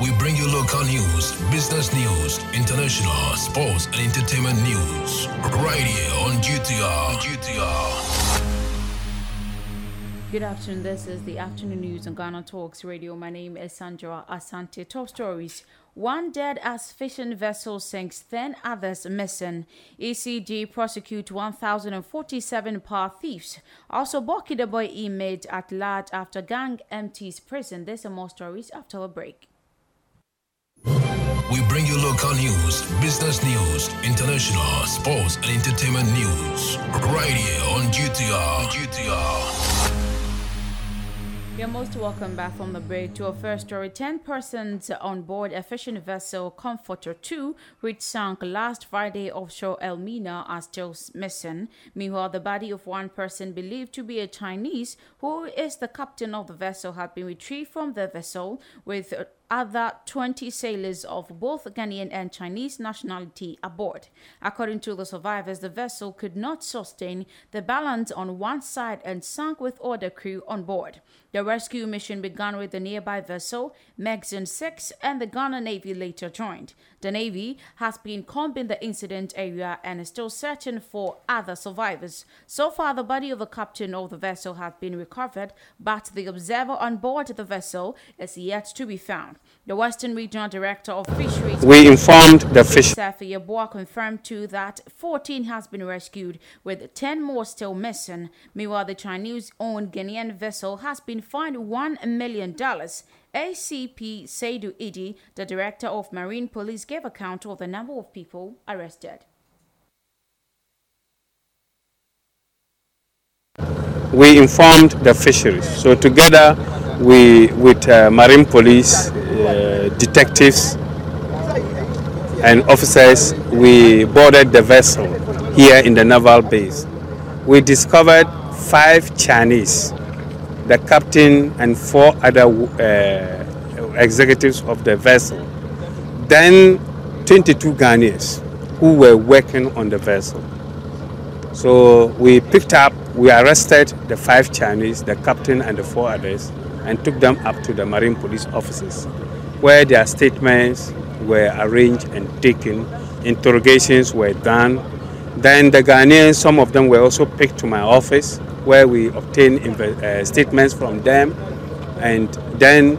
We bring you local news, business news, international, sports, and entertainment news. Right here on GTR. GTR. Good afternoon. This is the afternoon news on Ghana Talks Radio. My name is Sandra Asante. Top stories. One dead as fishing vessel sinks, 10 others missing. ECG prosecute 1,047 power thieves. Also, Boki the boy inmate at large after gang empties prison. There's some more stories after a break. We bring you local news, business news, international, sports, and entertainment news. Right here on GTR. GTR. You're most welcome back from the break to our first story. 10 persons on board a fishing vessel Comforter 2, which sank last Friday offshore Elmina, are still missing. Meanwhile, the body of one person believed to be a Chinese, who is the captain of the vessel, had been retrieved from the vessel with uh, other 20 sailors of both Ghanaian and Chinese nationality aboard. According to the survivors, the vessel could not sustain the balance on one side and sank with all the crew on board. The rescue mission began with the nearby vessel, Magazine 6, and the Ghana Navy later joined. The Navy has been combing the incident area and is still searching for other survivors. So far, the body of the captain of the vessel has been recovered, but the observer on board the vessel is yet to be found. The Western Regional Director of Fisheries, we informed the fish. Safi Yeboah confirmed too that 14 has been rescued, with 10 more still missing. Meanwhile, the Chinese-owned Ghanaian vessel has been fined $1 million. ACP Seidu Idi, the Director of Marine Police, gave account of the number of people arrested. We informed the fisheries. So together we, with uh, Marine Police, uh, detectives and officers, we boarded the vessel here in the naval base. We discovered five Chinese, the captain and four other uh, executives of the vessel. Then 22 Ghanaians who were working on the vessel. So we picked up, we arrested the five Chinese, the captain and the four others, and took them up to the Marine Police offices, where their statements were arranged and taken, interrogations were done. Then the Ghanaians, some of them were also picked to my office, where we obtained uh, statements from them. And then,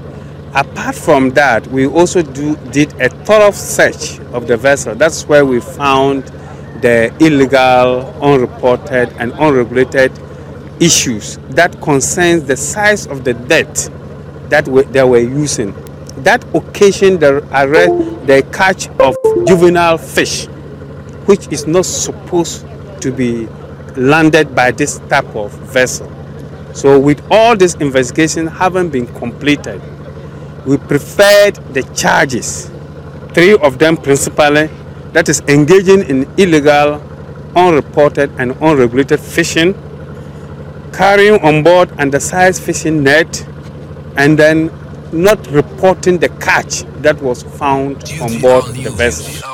apart from that, we also do, did a thorough search of the vessel. That's where we found the illegal, unreported, and unregulated issues that concerns the size of the debt that we, they were using. That occasioned the arrest, the catch of juvenile fish, which is not supposed to be landed by this type of vessel. So, with all this investigation having been completed, we preferred the charges, three of them principally, that is engaging in illegal, unreported, and unregulated fishing carrying on board undersized fishing net and then not reporting the catch that was found on board the vessel.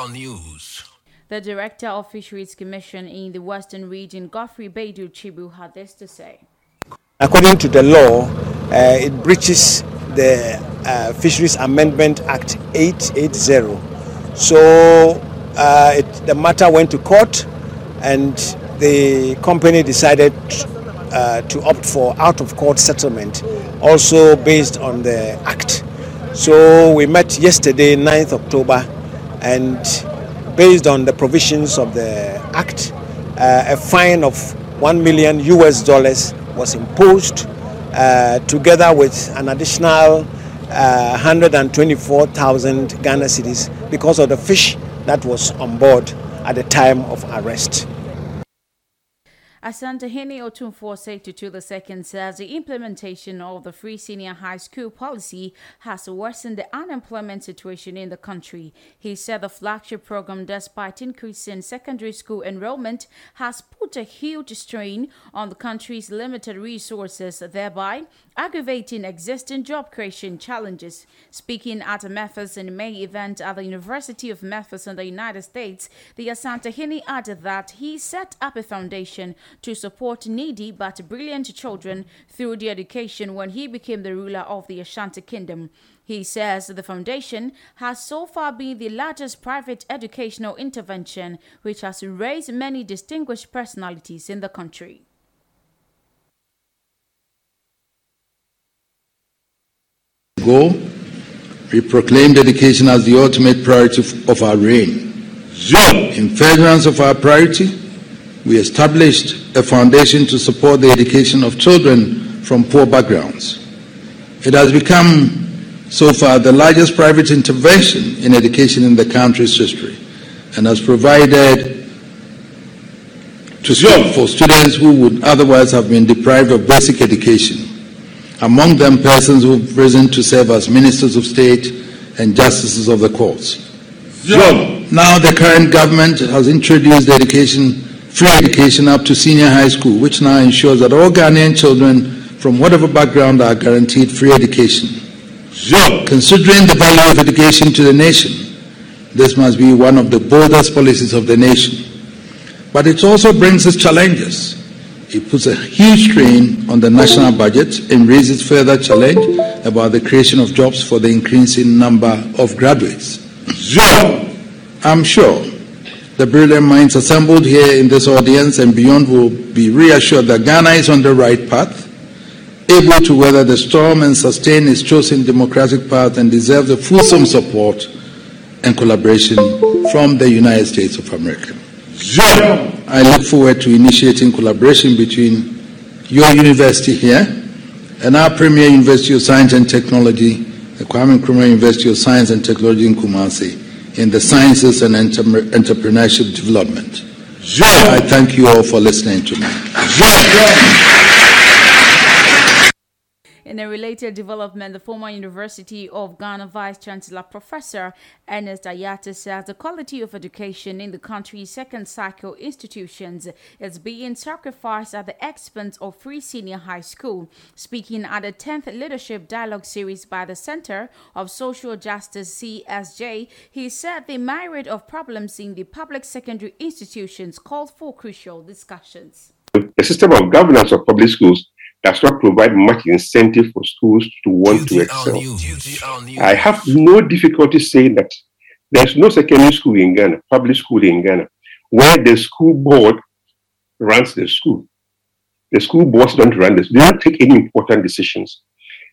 The Director of Fisheries Commission in the Western Region, Godfrey Baidoo Tsibu, had this to say. According to the law, uh, it breaches the uh, Fisheries Amendment Act 880. So uh, it, the matter went to court and the company decided uh, to opt for out of court settlement, also based on the Act. So we met yesterday, 9th October, and based on the provisions of the Act, uh, a fine of 1 million US dollars was imposed, uh, together with an additional uh, 124,000 Ghana cedis because of the fish that was on board at the time of arrest. Asantehene Otumfuo Osei Tutu II says uh, the implementation of the free senior high school policy has worsened the unemployment situation in the country. He said the flagship program, despite increasing secondary school enrollment, has put a huge strain on the country's limited resources, thereby aggravating existing job creation challenges. Speaking at a Memphis in May event at the University of Memphis in the United States, the Asantehene added that he set up a foundation to support needy but brilliant children through their education when he became the ruler of the Ashanti Kingdom. He says the foundation has so far been the largest private educational intervention which has raised many distinguished personalities in the country. Go, we proclaimed education as the ultimate priority of our reign. In furtherance of our priority, we established a foundation to support the education of children from poor backgrounds. It has become so far the largest private intervention in education in the country's history and has provided to for students who would otherwise have been deprived of basic education. Among them, persons who have risen to serve as ministers of state and justices of the courts. Now, the current government has introduced education, free education up to senior high school, which now ensures that all Ghanaian children from whatever background are guaranteed free education. Considering the value of education to the nation, this must be one of the boldest policies of the nation. But it also brings its challenges. It puts a huge strain on the national budget and raises further challenge about the creation of jobs for the increasing number of graduates. I'm sure the brilliant minds assembled here in this audience and beyond will be reassured that Ghana is on the right path able to weather the storm and sustain its chosen democratic path and deserves the fulsome support and collaboration from the United States of America. I look forward to initiating collaboration between your university here and our premier University of Science and Technology, the Kwame Nkrumah University of Science and Technology in Kumasi, in the sciences and entrepreneurship development. I thank you all for listening to me. In a related development, the former University of Ghana Vice Chancellor Professor Ernest Aryeetey says the quality of education in the country's second cycle institutions is being sacrificed at the expense of free senior high school. Speaking at the 10th Leadership Dialogue Series by the Center of Social Justice CSJ, he said the myriad of problems in the public secondary institutions called for crucial discussions. The system of governance of public schools does not provide much incentive for schools to want to excel. News. UTR News. I have no difficulty saying that there's no secondary school in Ghana, public school in Ghana, where the school board runs the school. The school boards don't run this. They don't take any important decisions.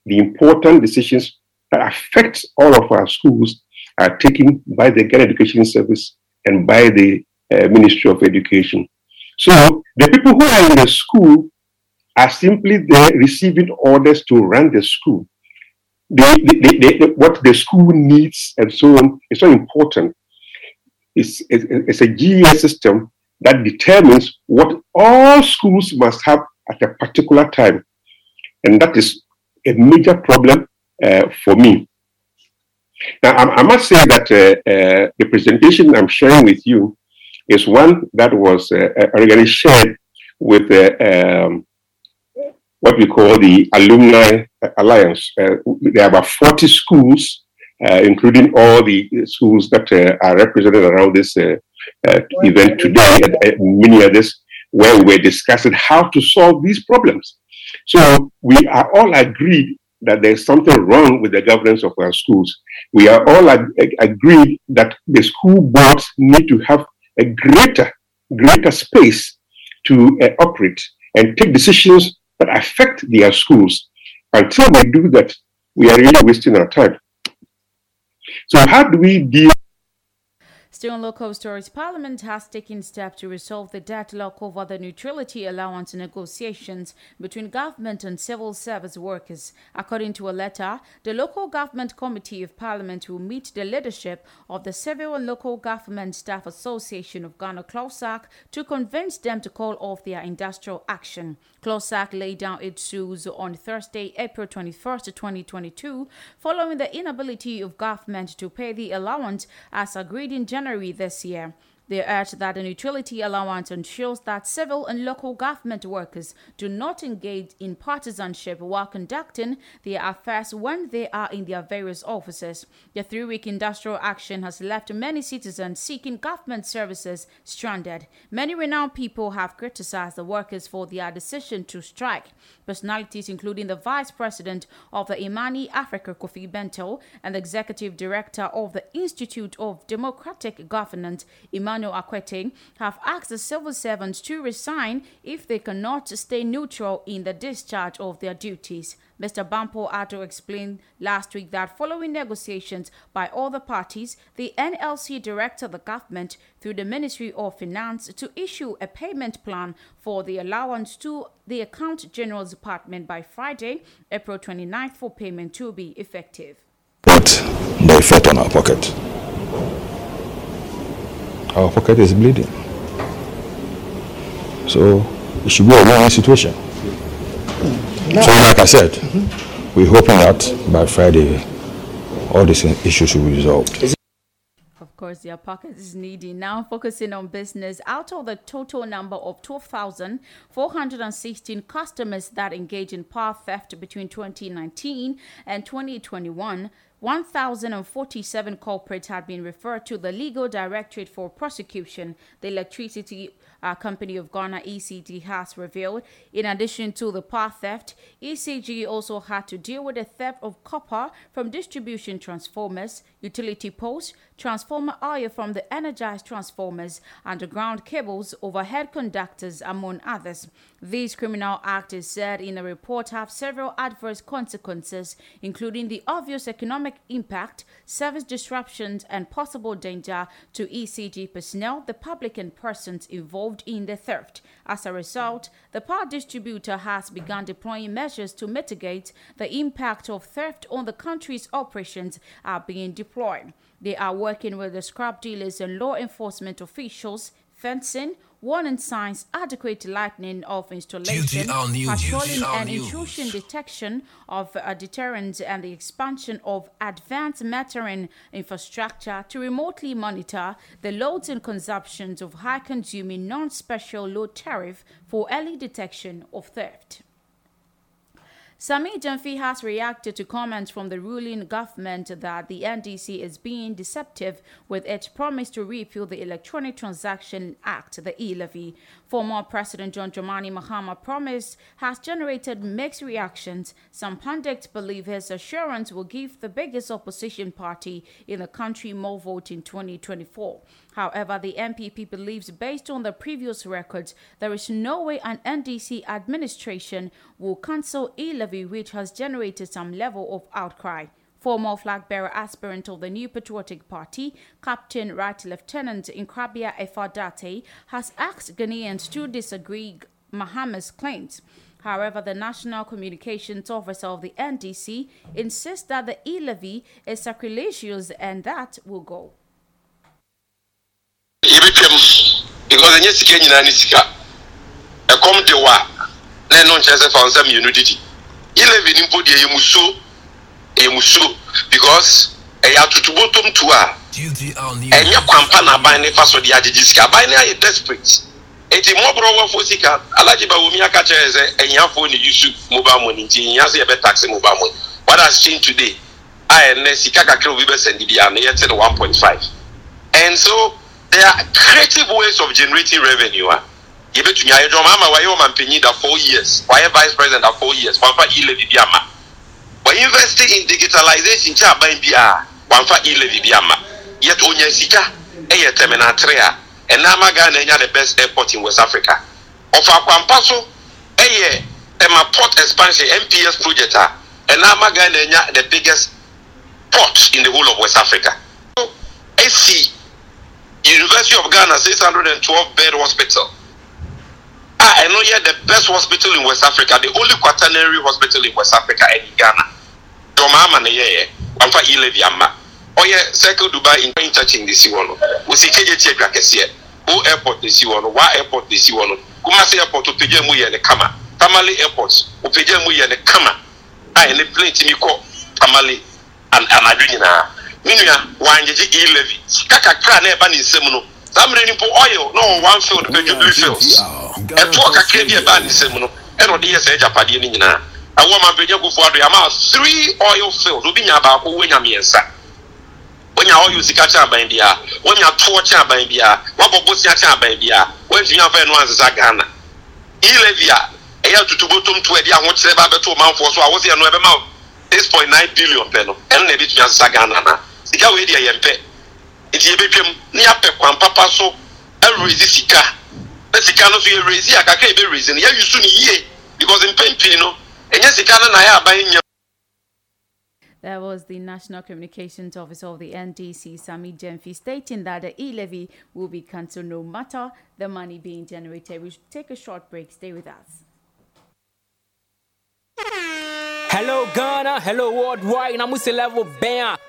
The important decisions that affect all of our schools are taken by the Ghana Education Service and by the uh, Ministry of Education. So the people who are in the school are simply there receiving orders to run the school. They, they, they, what the school needs and so on is so important. It's, it's, a GES system that determines what all schools must have at a particular time. And that is a major problem uh, for me. Now, I, I must say that uh, uh, the presentation I'm sharing with you is one that was uh, originally shared with uh, um, what we call the Alumni Alliance. Uh, there are about 40 schools, uh, including all the schools that uh, are represented around this uh, uh, event today, and uh, many others, where we're discussing how to solve these problems. So we are all agreed that there's something wrong with the governance of our schools. We are all ag- ag- agreed that the school boards need to have a greater, greater space to uh, operate and take decisions that affect their schools. Until we do that, we are really wasting our time. So how do we deal Still on local stories, Parliament has taken steps to resolve the deadlock over the neutrality allowance negotiations between government and civil service workers. According to a letter, the Local Government Committee of Parliament will meet the leadership of the Civil and Local Government Staff Association of Ghana, CLOGSAG, to convince them to call off their industrial action. CLOGSAG laid down its sues on Thursday, April 21st, 2022, following the inability of government to pay the allowance as agreed in January this year. They urge that an utility allowance ensures that civil and local government workers do not engage in partisanship while conducting their affairs when they are in their various offices. The three week industrial action has left many citizens seeking government services stranded. Many renowned people have criticized the workers for their decision to strike. Personalities including the Vice President of the Imani Africa, Kofi Bentil, and the Executive Director of the Institute of Democratic Governance, Have asked the civil servants to resign if they cannot stay neutral in the discharge of their duties. Mr. Bampoe Addo explained last week that following negotiations by all the parties, the NLC directed the government through the Ministry of Finance to issue a payment plan for the allowance to the Account General's Department by Friday, April 29th, for payment to be effective. What the effect on our pocket? Our pocket is bleeding. So it should be a win-win situation. So, like I said, we're hoping that by Friday, all these issues will be resolved. Of course, their pocket is needy. Now focusing on business, out of the total number of 12,416 customers that engage in power theft between 2019 and 2021, 1,047 culprits had been referred to the Legal Directorate for prosecution. The Electricity uh, Company of Ghana ECG has revealed. In addition to the power theft, ECG also had to deal with the theft of copper from distribution transformers, utility poles, transformer oil from the energized transformers, underground cables, overhead conductors, among others. These criminal acts, said in a report, have several adverse consequences, including the obvious economic impact, service disruptions, and possible danger to ECG personnel, the public, and persons involved in the theft. As a result, the power distributor has begun deploying measures to mitigate the impact of theft on the country's operations are being deployed. They are working with the scrap dealers and law enforcement officials, fencing, warning signs, adequate lighting of installation, patrolling and intrusion detection of uh, deterrents and the expansion of advanced metering infrastructure to remotely monitor the loads and consumptions of high-consuming non-special load tariff for early detection of theft. Sammy Gyamfi has reacted to comments from the ruling government that the NDC is being deceptive with its promise to repeal the Electronic Transaction Act, the e-levy. Former President John Dramani Mahama promise has generated mixed reactions. Some pundits believe his assurance will give the biggest opposition party in the country more vote in 2024. However, the NPP believes, based on the previous records, there is no way an NDC administration will cancel e levy, which has generated some level of outcry. Former flag bearer aspirant of the New Patriotic Party, Captain Right Lieutenant Nkrabeah Effah-Dartey, has asked Ghanaians to disagree Mahama's claims. However, the National Communications Officer of the NDC insists that the e levy is sacrilegious and that will go. ɛkɔm de na deɛ ɛyɛ musuo ɛyɛ musuo because ɛyɛ atotobotom tu a ɛnyɛ kwampa na aban ne fa so de agyegye sika. Aban ne ayɛ desperate. Eti mmɔborɔ wɔfo sika alagye ba womi aka kyerɛ sɛ ɛhiafoɔ ne yusu mobile money nti ɛhia sɛ yɛbɛ taxe mobile money what has changed today? A ɛnɛ sika kakra obi bɛsɛnde bia no yɛte no 1.5 and so there are creative ways of generating revenue a. Yɛbɛtumi ayɛ dɔn ama wayɛ ɔmampanyin da four years wayɛ vice president da four years wamfa e-levy bi ama wɔinvest in digitalization kyɛ aban bi a wamfa e-levy bi ama. Yet onya sika ɛyɛ terminal three a. Ɛnama ghana anya the best airport in west africa. Ɔfa akwampa so ɛyɛ ɛma port expansion mps project a. Ɛnama ghana anya the biggest port in the whole of west africa. So ɛsi university of ghana six hundred and twelve bed hospital. A ɛno yɛ the best hospital in west africa the only quaternary hospital in west africa ɛne ghana dɔm ama ne yɛyɛ wamfa e-levy ama ɔyɛ circle dubai in interchange de si hɔ no wosi kyegye tie atwa kɛseɛ o airport de si hɔ no wa airport de si hɔ no kumasi airport opagya mu yɛ ne kama? Tamale airport opagya mu yɛ ne kama? A ɛne plane timi kɔ tamale an anadwo nyinaa me nua wangyegye e-levy sika kakra na ɛba ne nsam no. Saa mmerɛ ni mpo oil. Na ɔwɔ one field pɛ dwobere fields. Ɛtoɔ kakra bi a ɛbaa ne nsam no ɛna ɔde yɛ saa agyapadeɛ no nyinaa ɛwɔ ma mpanyɛ kofo ado ama three oil field obi nya baako wonya mmiɛnsa wonya oil sika kyɛn aban bia wonya toɔ kyɛn aban bia wabɔ bosia kyɛn aban bia wɔntumi afa ɛno ansesa ghana? E-levy a ɛyɛ atutubotom to ɛde ahokyerɛ ba bɛto ɔmanfoɔ so a wɔsi ɛno ɛbɛma six point nine billion pɛ no ɛno na. Ebi tumi asesa ghana na sika wei deɛ yɛn pɛ nti yɛbɛtwam ne yɛapɛ kwan papa so ɛrezi sika. Na sika no so yɛrezi a kakra yɛbɛrezi no yɛyusu no yie because mpɛn pii no ɛnyɛ sika no na yɛ aban nya That was the National Communications Officer of the NDC, Sammy Gyamfi, stating that the e-levy will be cancelled no matter the money being generated. We should take a short break. Stay with us. Hello Ghana, hello worldwide, I'm with level band.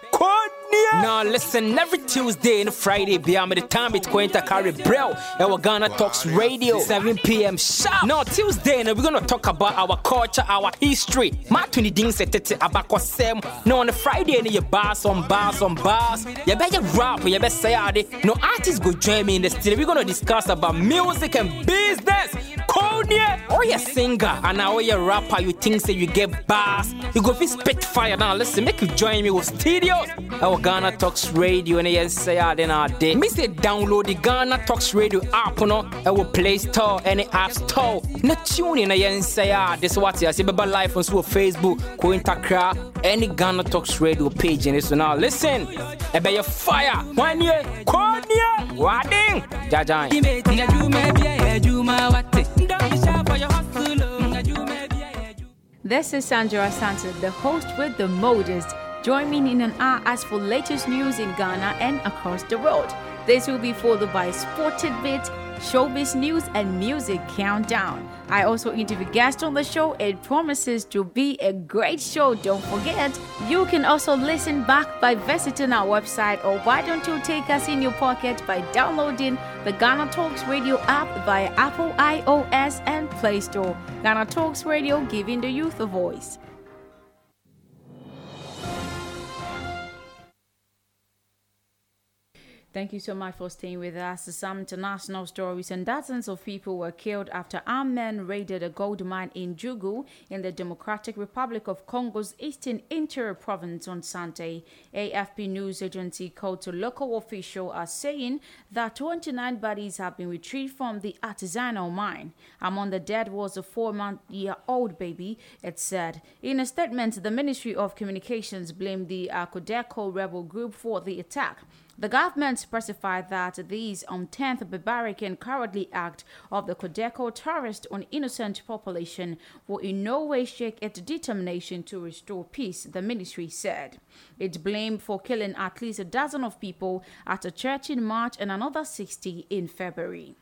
Now listen, every Tuesday and Friday, beyond the time it's going to carry bro. Our Ghana Talks Radio, 7 p.m. sharp. Now Tuesday, we're gonna talk about our culture, our history. Matuni ding setete abako sem. Now on the Friday, you bars on bars on bars. You better rap, you better say it. No artists go join me in the studio. We're gonna discuss about music and business. Konya, or oh, you singer and now you rapper, you think say you get bars. You go fit spit fire now. Listen, make you join me with studios. Oh, Our Ghana Talks Radio and yes, say I then I did. Me say download the Ghana Talks Radio app no. Our Play Store and the App Store. Na tune in and say ah, this what I say. Baba live on so Facebook, ko Intakra, any Ghana Talks Radio page and this now. Listen, ebe your fire. One year, Konya, Wading, Jajan. This is Sandra Santos, the host with the modest. Join me in an hour as for latest news in Ghana and across the world. This will be followed by sport tidbit, showbiz news, and music countdown. I also interview guests on the show. It promises to be a great show. Don't forget, you can also listen back by visiting our website, or why don't you take us in your pocket by downloading the Ghana Talks Radio app via Apple iOS and Play Store. Ghana Talks Radio, giving the youth a voice. Thank you so much for staying with us. Some international stories and dozens of people were killed after armed men raided a gold mine in Djugu in the Democratic Republic of Congo's eastern Ituri province on Sunday. AFP news agency called to local officials as saying that 29 bodies have been retrieved from the artisanal mine. Among the dead was a four-month-year-old baby, it said. In a statement, the Ministry of Communications blamed the Akodeko rebel group for the attack. The government specified that these on 10th barbaric and cowardly act of the Codeco terrorist on innocent population will in no way shake its determination to restore peace, the ministry said. It blamed for killing at least a dozen of people at a church in March and another 60 in February.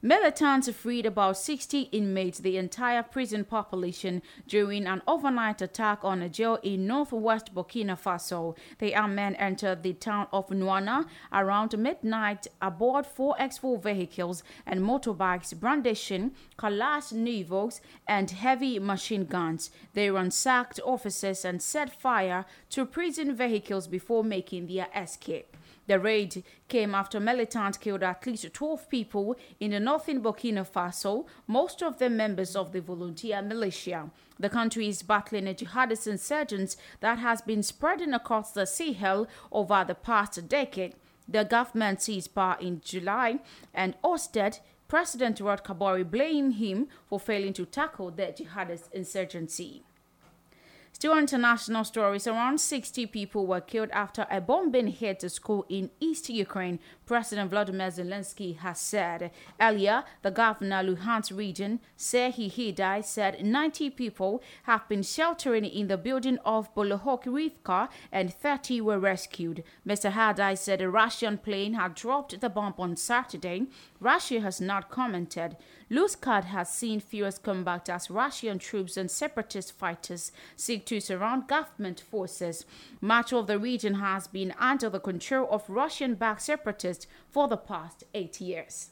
Militants freed about 60 inmates, the entire prison population, during an overnight attack on a jail in northwest Burkina Faso. The armed men entered the town of Nouna around midnight aboard four X4 vehicles and motorbikes brandishing Kalashnikovs and heavy machine guns. They ransacked offices and set fire to prison vehicles before making their escape. The raid came after militants killed at least 12 people in the northern Burkina Faso, most of them members of the volunteer militia. The country is battling a jihadist insurgence that has been spreading across the Sahel over the past decade. The government seized power in July and ousted President Roch Kaboré blamed him for failing to tackle the jihadist insurgency. Still international stories, around 60 people were killed after a bombing hit a school in East Ukraine, President Vladimir Zelensky has said. Earlier, the governor Luhansk region, Serhiy Haidai, said 90 people have been sheltering in the building of Bilohorivka and 30 were rescued. Mr. Haidai said a Russian plane had dropped the bomb on Saturday. Russia has not commented. Luskad has seen furious combat as Russian troops and separatist fighters seek to surround government forces. Much of the region has been under the control of Russian backed separatists for the past eight years.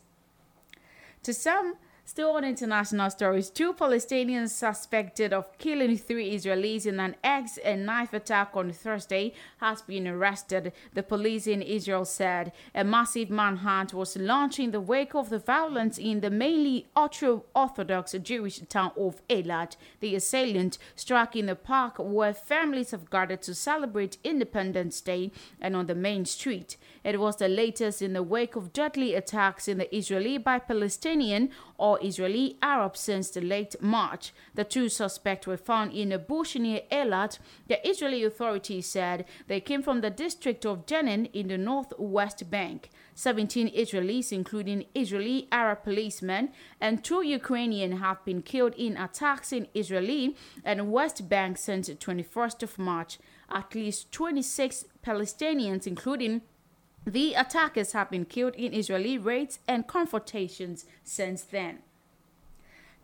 To some, Still on international stories, two Palestinians suspected of killing three Israelis in an axe and knife attack on Thursday has been arrested. The police in Israel said a massive manhunt was launched in the wake of the violence in the mainly ultra-Orthodox Jewish town of Elad. The assailant struck in the park where families have gathered to celebrate Independence Day and on the main street. It was the latest in the wake of deadly attacks in the Israeli by Palestinian or Israeli Arab since the late March. The two suspects were found in a bush near Elad. The Israeli authorities said they came from the district of Jenin in the northwest bank. 17 Israelis, including Israeli Arab policemen, and two Ukrainian have been killed in attacks in Israeli and West Bank since the 21st of March. At least 26 Palestinians, including the attackers have been killed in Israeli raids and confrontations since then.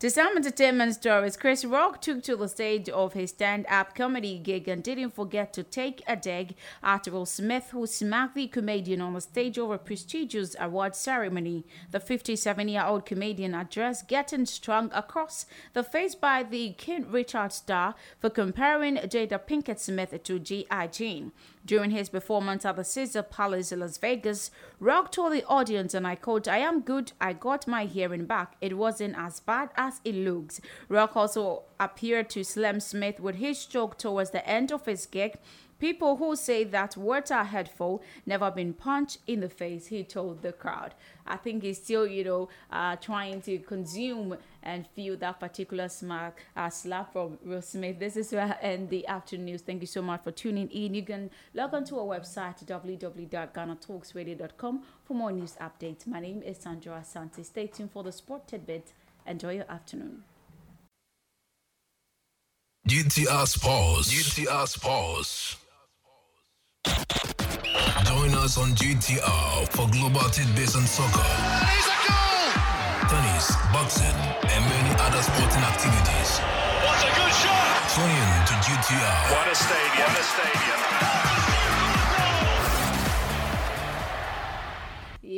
To some entertainment stories, Chris Rock took to the stage of his stand-up comedy gig and didn't forget to take a dig at Will Smith, who smacked the comedian on the stage of a prestigious award ceremony. The 57-year-old comedian addressed getting strung across the face by the King Richard star for comparing Jada Pinkett Smith to G.I. Jane. During his performance at the Caesar Palace in Las Vegas, Rock told the audience, and I quote, I am good, I got my hearing back. It wasn't as bad as it looks. Rock also appeared to slam Smith with his joke towards the end of his gig. People who say that words are hurtful never been punched in the face, he told the crowd. I think he's still, you know, uh, trying to consume and feel that particular smack, uh, slap from Will Smith. This is where end the afternoon news. Thank you so much for tuning in. You can log on to our website, www.ghanatalksradio.com for more news updates. My name is Sandra Asante. Stay tuned for the sport tidbit. Enjoy your afternoon. GTR Sports. GTR Sports. Join us on GTR for global tidbits on soccer, tennis, boxing, and many other sporting activities. What a good shot! Tune in to GTR. What a stadium! What a stadium!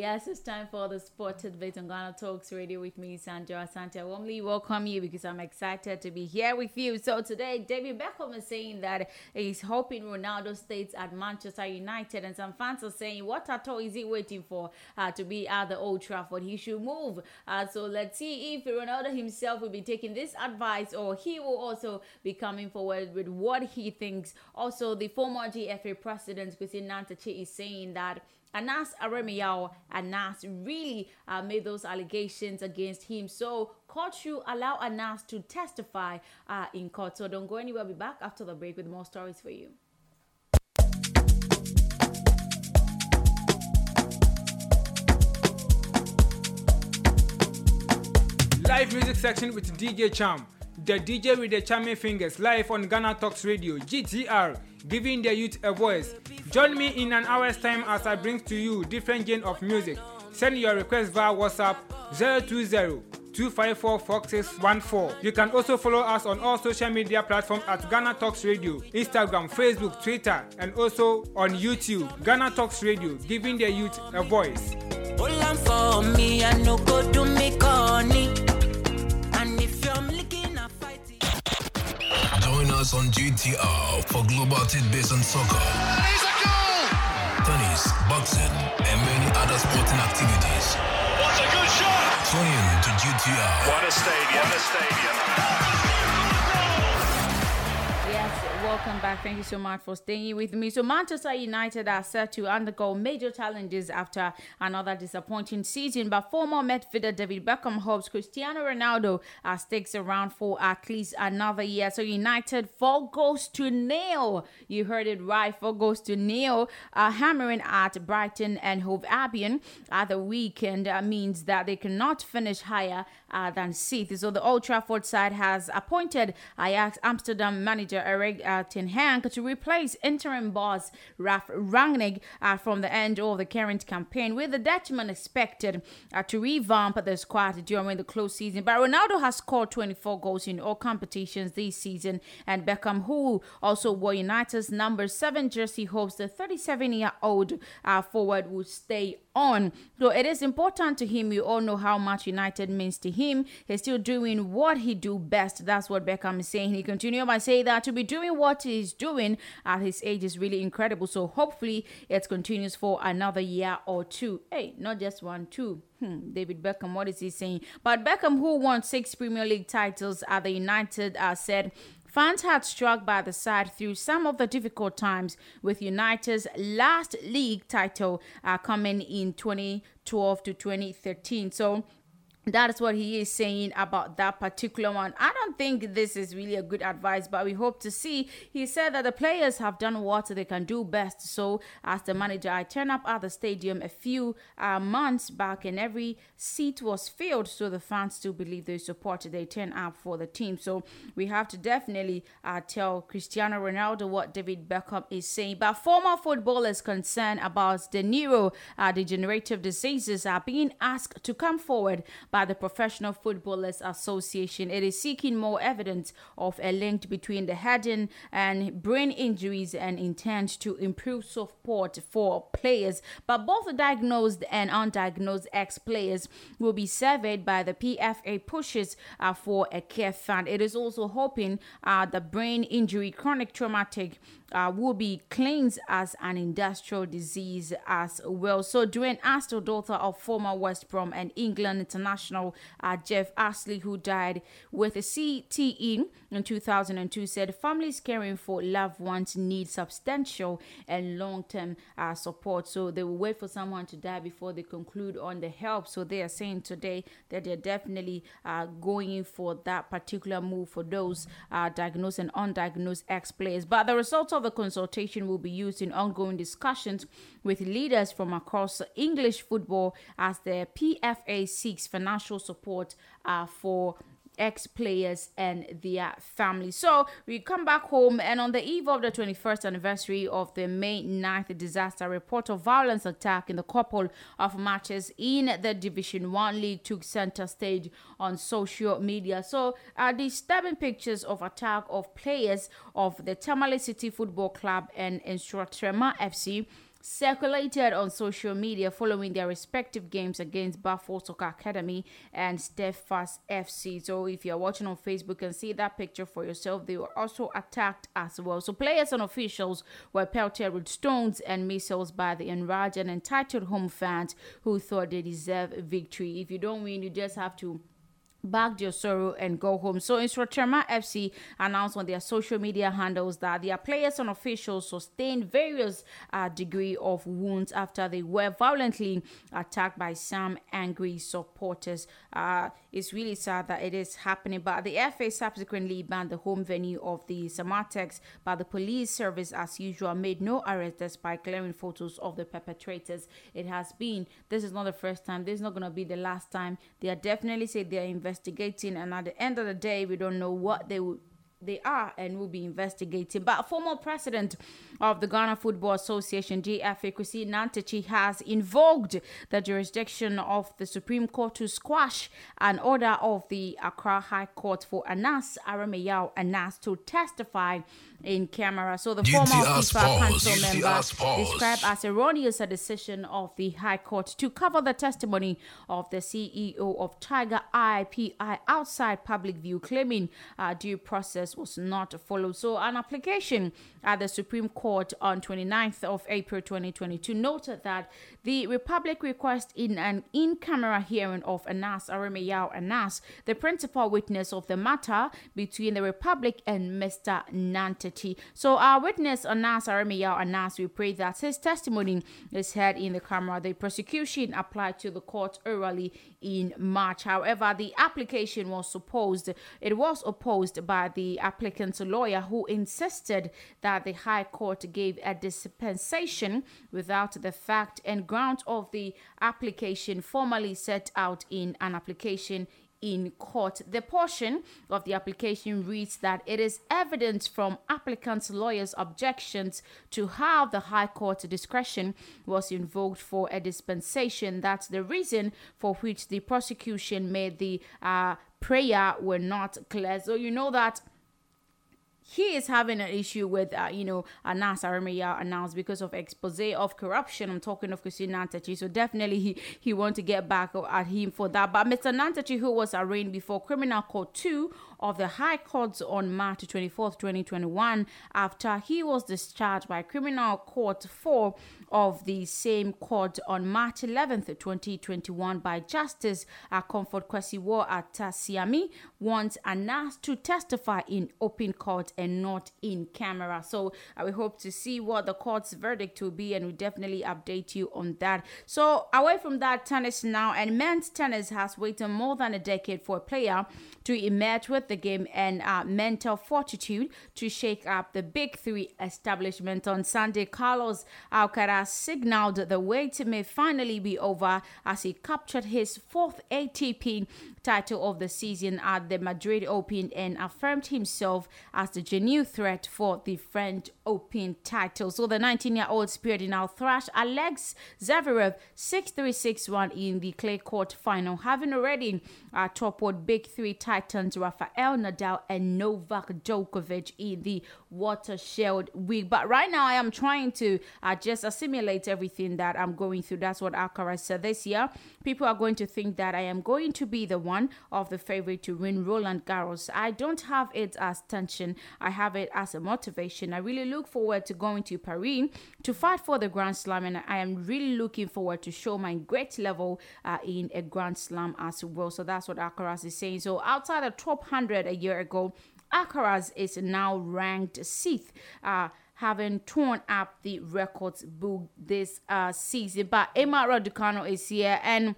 Yes, it's time for the Sport Tidbit on Ghana Talks Radio with me, Sandra Asante. I warmly welcome you because I'm excited to be here with you. So today, David Beckham is saying that he's hoping Ronaldo stays at Manchester United, and some fans are saying, "What at all is he waiting for uh, to be at the Old Trafford? He should move." Uh, so let's see if Ronaldo himself will be taking this advice, or he will also be coming forward with what he thinks. Also, the former GFA president, Christine Nyantakyi, is saying that Anas Aremeyaw Anas really uh, made those allegations against him. So court should allow Anas to testify uh, in court. So don't go anywhere. I'll be back after the break with more stories for you. Live music section with DJ Cham. The DJ with the charming fingers live on Ghana Talks Radio, GTR, giving the youth a voice. Join me in an hour's time as I bring to you different genre of music. Send your request via WhatsApp 020 254 4614. You can also follow us on all social media platforms at Ghana Talks Radio, Instagram, Facebook, Twitter, and also on YouTube. Ghana Talks Radio, giving the youth a voice. Us on GTR for global tidbits on soccer, tennis, boxing, and many other sporting activities. What a good shot! Tune in to GTR. What a stadium! What a stadium! Welcome back. Thank you so much for staying with me. So, Manchester United are set to undergo major challenges after another disappointing season. But former midfielder David Beckham hopes Cristiano Ronaldo uh, sticks around for at least another year. So, United four goals to nil. You heard it right, four goals to nil. Uh, hammering at Brighton and Hove Albion at the weekend uh, means that they cannot finish higher uh, than sixth. So, the Old Trafford side has appointed Ajax Amsterdam manager Erik uh, Ten Hag to replace interim boss Ralf Rangnick uh, from the end of the current campaign, with the Dutchman expected uh, to revamp the squad during the close season. But Ronaldo has scored 24 goals in all competitions this season, and Beckham, who also wore United's number seven jersey, hopes the 37-year-old uh, forward will stay on. So it is important to him. We all know how much United means to him. He's still doing what he do best. That's what Beckham is saying. He continued by saying that to be doing what he's doing at his age is really incredible. So hopefully it continues for another year or two. Hey, not just one, two. Hmm, David Beckham, what is he saying? But Beckham, who won six Premier League titles at the United, uh, said Fans had struck by the side through some of the difficult times, with United's last league title uh, coming in 2012 to 2013. So that is what he is saying about that particular one. I don't think this is really a good advice, but we hope to see. He said that the players have done what they can do best. So, as the manager, I turned up at the stadium a few uh, months back, and every seat was filled. So the fans still believe they support. They turn up for the team. So we have to definitely uh, tell Cristiano Ronaldo what David Beckham is saying. But former footballers concerned about the neurodegenerative diseases are being asked to come forward by the Professional Footballers Association. It is seeking more evidence of a link between the head and brain injuries and intends to improve support for players. But both diagnosed and undiagnosed ex players will be surveyed by the PFA pushes uh, for a care fund. It is also hoping uh, the brain injury, chronic traumatic uh, will be claimed as an industrial disease as well. So, Dawn Astle, daughter of former West Brom and England international uh, Jeff Astle, who died with a CTE in 2002, said families caring for loved ones need substantial and long term uh, support. So, they will wait for someone to die before they conclude on the help. So, they are saying today that they're definitely uh, going for that particular move for those uh, diagnosed and undiagnosed ex players. But the results of the consultation will be used in ongoing discussions with leaders from across English football as the PFA seeks financial support uh, for ex players and their families. So we come back home, and on the eve of the 21st anniversary of the May 9th disaster, report of violence attack in the couple of matches in the Division 1 League took center stage on social media. So, uh, disturbing pictures of attack of players of the Tamale City Football Club and Nsoatreman FC circulated on social media following their respective games against Buffalo Soccer Academy and Steadfast FC. So if you're watching on Facebook and see that picture for yourself, they were also attacked as well. So players and officials were pelted with stones and missiles by the enraged and entitled home fans who thought they deserved victory. If you don't win, you just have to bagged your sorrow and go home. So Nsoatreman FC announced on their social media handles that their players and officials sustained various uh, degree of wounds after they were violently attacked by some angry supporters. Uh, it's really sad that it is happening, but the FA subsequently banned the home venue of the Samartex, but the police service, as usual, made no arrest despite clearing photos of the perpetrators. It has been, this is not the first time, this is not going to be the last time. They are definitely say they are investigating, and at the end of the day, we don't know what they will they are and will be investigating. But former president of the Ghana Football Association, GFA, Kwesi Nyantakyi, has invoked the jurisdiction of the Supreme Court to squash an order of the Accra High Court for Anas Aremeyaw Anas to testify in camera. So the former FIFA council member described as erroneous a decision of the High Court to cover the testimony of the CEO of Tiger Eye PI outside public view, claiming uh, due process was not followed. So an application at the Supreme Court on 29th of April 2022 noted that the Republic request in an in-camera hearing of Anas Aremeyaw Anas, the principal witness of the matter between the Republic and Mr. So our witness Anas Aremeyaw Anas, we pray that his testimony is heard in the camera. The prosecution applied to the court orally in March. However, the application was opposed. It was opposed by the applicant's lawyer who insisted that the High Court gave a dispensation without the fact and ground of the application formally set out in an application in court. The portion of the application reads that it is evidence from applicant's lawyer's objections to how the High Court discretion was invoked for a dispensation. That's the reason for which the prosecution made the uh, prayer were not clear. So you know that he is having an issue with, uh, you know, Anas Aremeyaw Anas because of expose of corruption. I'm talking of Christine Nyantakyi. So definitely he, he want to get back at him for that. But Mr. Nyantakyi, who was arraigned before Criminal Court 2 of the High Courts on March 24, 2021, after he was discharged by Criminal Court 4 of the same court on March 11, 2021 by Justice Comfort Kwesiwo Atasiami wants Anas to testify in open court and not in camera. So uh, we hope to see what the court's verdict will be and we definitely update you on that. So away from that, tennis now and men's tennis has waited more than a decade for a player to emerge with the game and uh, mental fortitude to shake up the big three establishment on Sunday. Carlos Alcaraz signaled the wait may finally be over as he captured his fourth ATP title of the season at the Madrid Open and affirmed himself as the genuine threat for the French Open title. So the 19-year-old Spirit now thrashed Alex Zverev 6-3-6-1 in the clay court final, having already uh, toppled big three titans Rafael Nadal and Novak Djokovic in the watershed week. But right now, I am trying to uh, just assimilate everything that I'm going through. That's what Alcaraz said this year. People are going to think that I am going to be the one of the favorite to win Roland Garros. I don't have it as tension. I have it as a motivation. I really look forward to going to Paris to fight for the Grand Slam, and I am really looking forward to show my great level uh, in a Grand Slam as well. So that's what Alcaraz is saying. So outside the top 100 a year ago, Alcaraz is now ranked sixth. Uh, having torn up the records book this uh, season. But Emma Raducanu is here and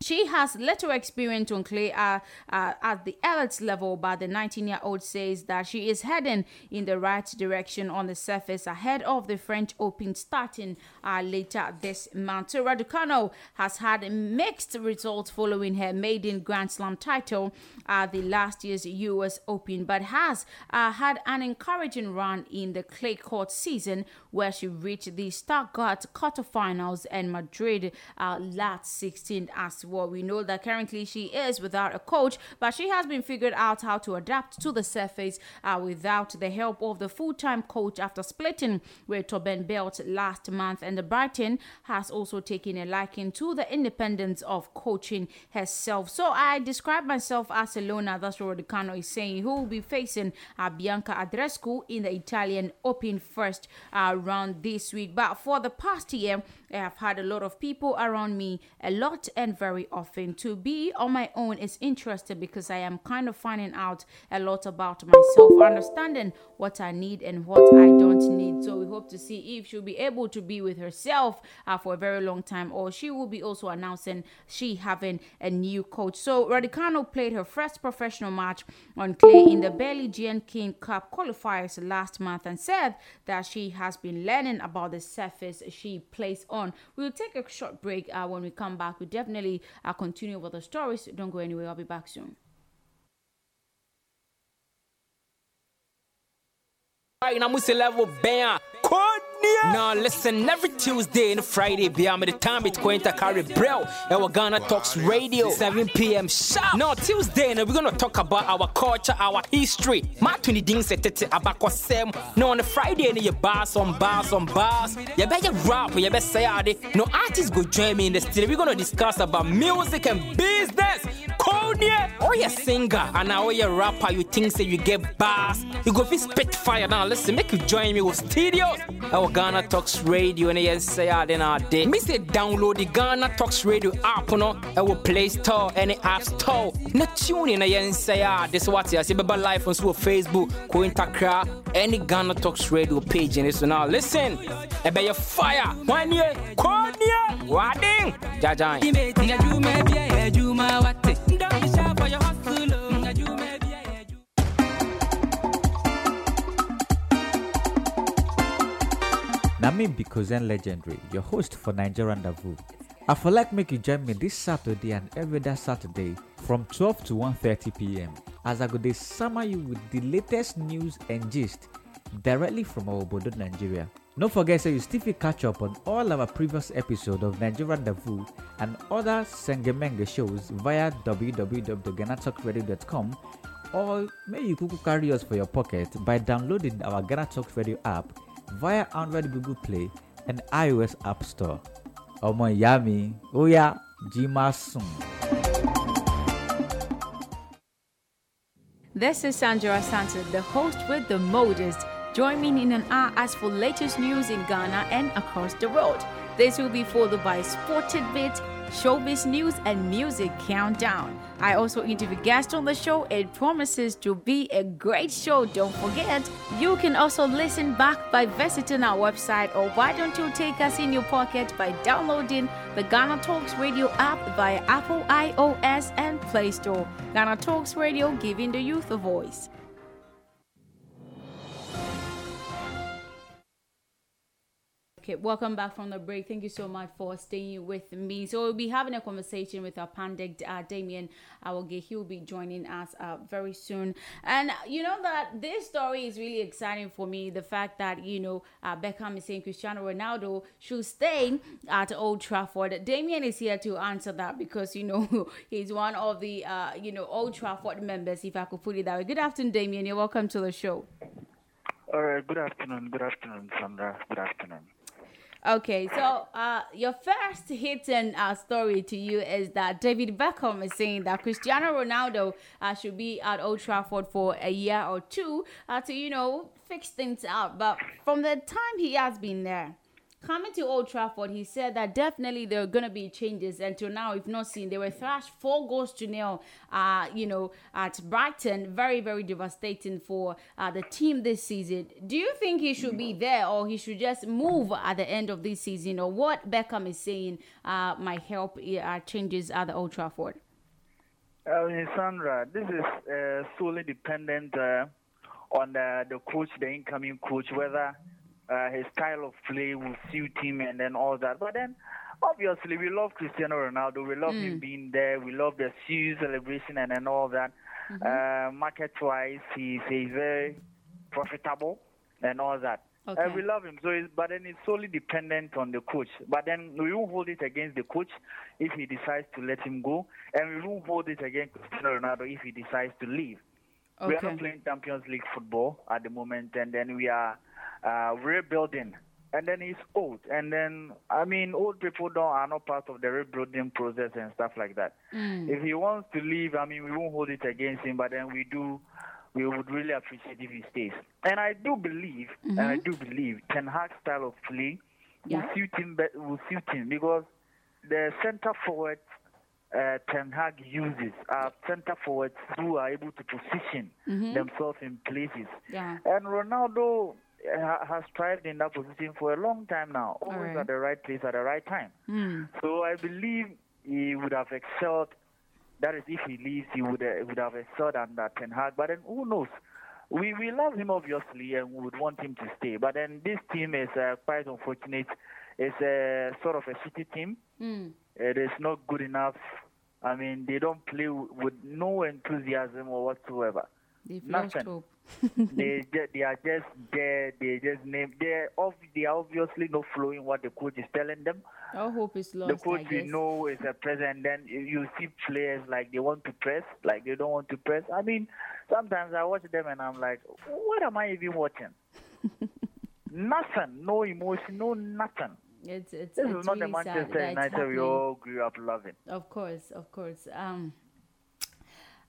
she has little experience on clay uh, uh, at the elite level, but the 19 year old says that she is heading in the right direction on the surface ahead of the French Open starting uh, later this month. So Raducanu has had mixed results following her maiden Grand Slam title at the last year's US Open, but has uh, had an encouraging run in the clay court season where she reached the Stuttgart quarterfinals and Madrid uh, last 16 as well. We know that currently she is without a coach, but she has been figured out how to adapt to the surface uh, without the help of the full-time coach after splitting with Torben Beltz last month. And the Brighton has also taken a liking to the independence of coaching herself. So I describe myself as a loner. That's what Raducanu is saying. Who will be facing uh, Bianca Andreescu in the Italian Open first uh, round this week. But for the past year, I have had a lot of people around me a lot and very often. To be on my own is interesting because I am kind of finding out a lot about myself, understanding what I need and what I don't need. So we hope to see if she'll be able to be with herself uh, for a very long time, or she will be also announcing she having a new coach. So Raducanu played her first professional match on clay in the Jean King Cup qualifiers last month and said that she has been learning about the surface she plays on. We'll take a short break uh, when we come back. We'll definitely uh, continue with the stories. Don't go anywhere. I'll be back soon. Right Musi level Now listen, every Tuesday and Friday, beyond the time it's going to carry bro. Our Ghana Talks Radio, 7 p.m. sharp. Now Tuesday, now we're gonna talk about our culture, our history. My 20 things set it about sem. Now on the Friday, and you bars on bars on bars. You better rap, you better say it. No artists go join me in the studio. We're gonna discuss about music and business. Konya, or oh, you singer, and now you rapper, you think say you get bars. You go fi spit fire now. Listen, make you join me with studios. Oh, Ghana Talks Radio, and yes, say I then our day. Me say download the Ghana Talks Radio app, no, our Play Store, any App Store. Na tune in, and yes, say this what you see, Baba Life on so Facebook, go Intakra, any Ghana Talks Radio page, and so now listen, I bet you fire, one year, Konya, Wading, Jajan. Be Kozen Legendary, your host for Nigeria Rendezvous. I feel like make you join me this Saturday and every other Saturday from 12 to 1.30 p.m. as I go dey summer you with the latest news and gist directly from our Obodo, Nigeria. Don't forget so you still catch up on all our previous episodes of Nigeria Rendezvous and other Sengemenge shows via www.ghanatalkradio.com or may you carry us for your pocket by downloading our Ghana Talks Radio app via Android Google Play and iOS App Store. Ọmọ ìyá mi, ó. This is Sandra Santos, the host with the modest. Join me in an hour as for latest news in Ghana and across the world. This will be followed by sport tidbit, showbiz news, and music countdown. I also interview guests on the show. It promises to be a great show. Don't forget, you can also listen back by visiting our website, or why don't you take us in your pocket by downloading the Ghana Talks Radio app via Apple iOS and Play Store. Ghana Talks Radio, giving the youth a voice. Okay, welcome back from the break. Thank you so much for staying with me. So we'll be having a conversation with our pandemic, uh, Damien Awage. He'll be joining us uh, very soon. And you know that this story is really exciting for me. The fact that you know uh, Beckham is saying Cristiano Ronaldo should stay at Old Trafford. Damien is here to answer that because you know he's one of the uh, you know Old Trafford members, if I could put it that way. Good afternoon, Damien. You're welcome to the show. All right. Good afternoon. Good afternoon, Sandra. Good afternoon. Okay, so uh, your first hidden uh, story to you is that David Beckham is saying that Cristiano Ronaldo uh, should be at Old Trafford for a year or two uh, to, you know, fix things out. But from the time he has been there, coming to Old Trafford, he said that definitely there are going to be changes. Until now, if not seen, they were thrashed four goals to nil, uh, you know, at Brighton. Very, very devastating for uh, the team this season. Do you think he should be there or he should just move at the end of this season? Or what Beckham is saying uh, might help uh, changes at the Old Trafford? Mean, Sandra, this is uh, solely dependent uh, on the, the coach, the incoming coach, whether uh, his style of play will suit him and then all that. But then, obviously, we love Cristiano Ronaldo. We love him being there. We love the shoe celebration and then all that. Uh, market-wise, he's, he's very profitable and all that. Uh, Okay. we love him, so it's, but then it's solely dependent on the coach. But then we won't hold it against the coach if he decides to let him go, and we won't hold it against Cristiano Ronaldo if he decides to leave. We are not playing Champions League football at the moment, and then we are uh, rebuilding. And then he's old, and then I mean, old people don't are not part of the rebuilding process and stuff like that. Mm. If he wants to leave, I mean, we won't hold it against him, but then we do, we would really appreciate if he stays. And I do believe, and I Mhm. do believe, Ten Hag's style of play Yeah. will suit him. be- Will suit him because the center forward uh, Ten Hag uses are center forwards who are able to position Mhm. themselves in places. Yeah. And Ronaldo has thrived in that position for a long time now, always Alright. at the right place at the right time. Mm. So I believe he would have excelled. That is, if he leaves, he would uh, would have excelled under Ten Hag. But then who knows? We we love him obviously, and we would want him to stay. But then this team is uh, quite unfortunate. It's a sort of a shitty team. Mm. It is not good enough. I mean, they don't play w- with no enthusiasm or whatsoever. They've lost Nothing. hope. they they are just there. They just name. They off. They are obviously not following what the coach is telling them. All hope is The lost, I coach we know is a president. Then you- you see players like they want to press, like they don't want to press. I mean, sometimes I watch them and I'm like, what am I even watching? nothing. No emotion. No nothing. It's it's This it's is not the really sad Manchester United we all grew up loving. Of course, of course. Um,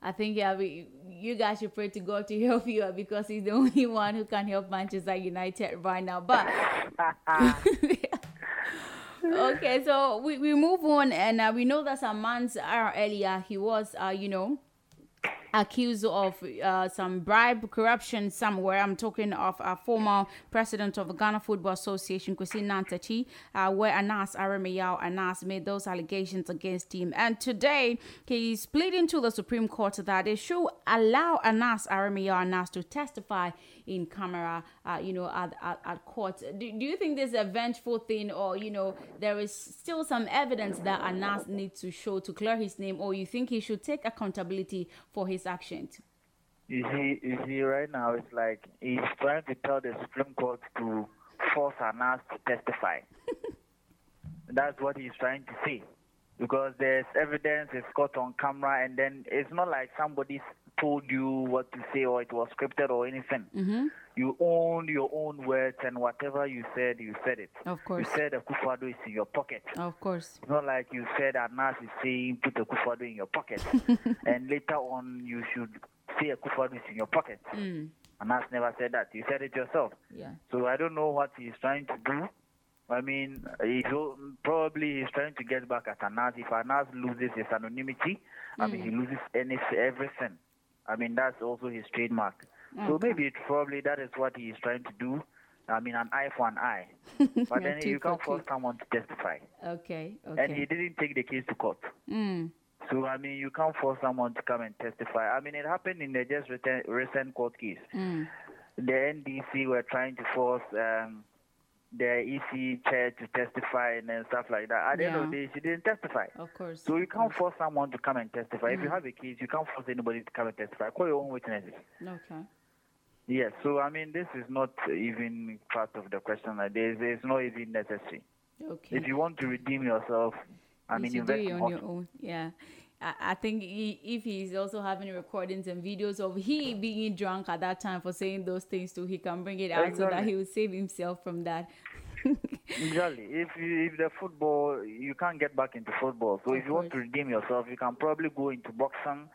I think yeah, you guys should pray to God to help you because He's the only one who can help Manchester United right now. But okay, so we, we move on, and uh, we know that some months earlier he was, uh, you know, accused of uh, some bribe corruption somewhere. I'm talking of a former president of the Ghana Football Association, Kwesi Nyantakyi, uh, where Anas Aremeyaw Anas made those allegations against him. And today he's pleading to the Supreme Court that they should allow Anas Aremeyaw Anas to testify in camera, uh, you know, at, at, at court. Do, do you think this is a vengeful thing or, you know, there is still some evidence that Anas needs to show to clear his name or you think he should take accountability for his actions? You see, you see, right now it's like he's trying to tell the Supreme Court to force Anas to testify. That's what he's trying to say, because there's evidence, it's caught on camera, and then it's not like somebody's told you what to say or it was scripted or anything. Mm-hmm. You owned your own words and whatever you said, you said it. Of course. You said Akufo-Addo is in your pocket. Of course. It's not like you said Anas is saying put Akufo-Addo in your pocket. and later on you should say Akufo-Addo is in your pocket. Mm. Anas never said that. You said it yourself. Yeah. So I don't know what he's trying to do. I mean, he's probably he's trying to get back at Anas. If Anas loses his anonymity, I mean, he loses any everything. I mean, that's also his trademark. So maybe it probably that is what he is trying to do. I mean, an eye for an eye. But then you can't force someone to testify. Okay. Okay. And he didn't take the case to court. Mm. So, I mean, you can't force someone to come and testify. I mean, it happened in the just recent, recent court case. Mm. The NDC were trying to force um, the EC chair to testify and then stuff like that. At the end of the day, she didn't testify. Of course. So you can't force someone to come and testify. If you Mm. have a case, you can't force anybody to come and testify. Call your own witnesses. Okay. Yes. So I mean, this is not even part of the question. Like, There's, it's not even necessary. Okay. If you want to redeem yourself, I you mean, should do it on your own. Yeah. I, I think he, if he's also having recordings and videos of he being drunk at that time for saying those things too, he can bring it out so that he will save himself from that. Exactly. If you, if the football, you can't get back into football. So if you want to redeem yourself, you can probably go into boxing,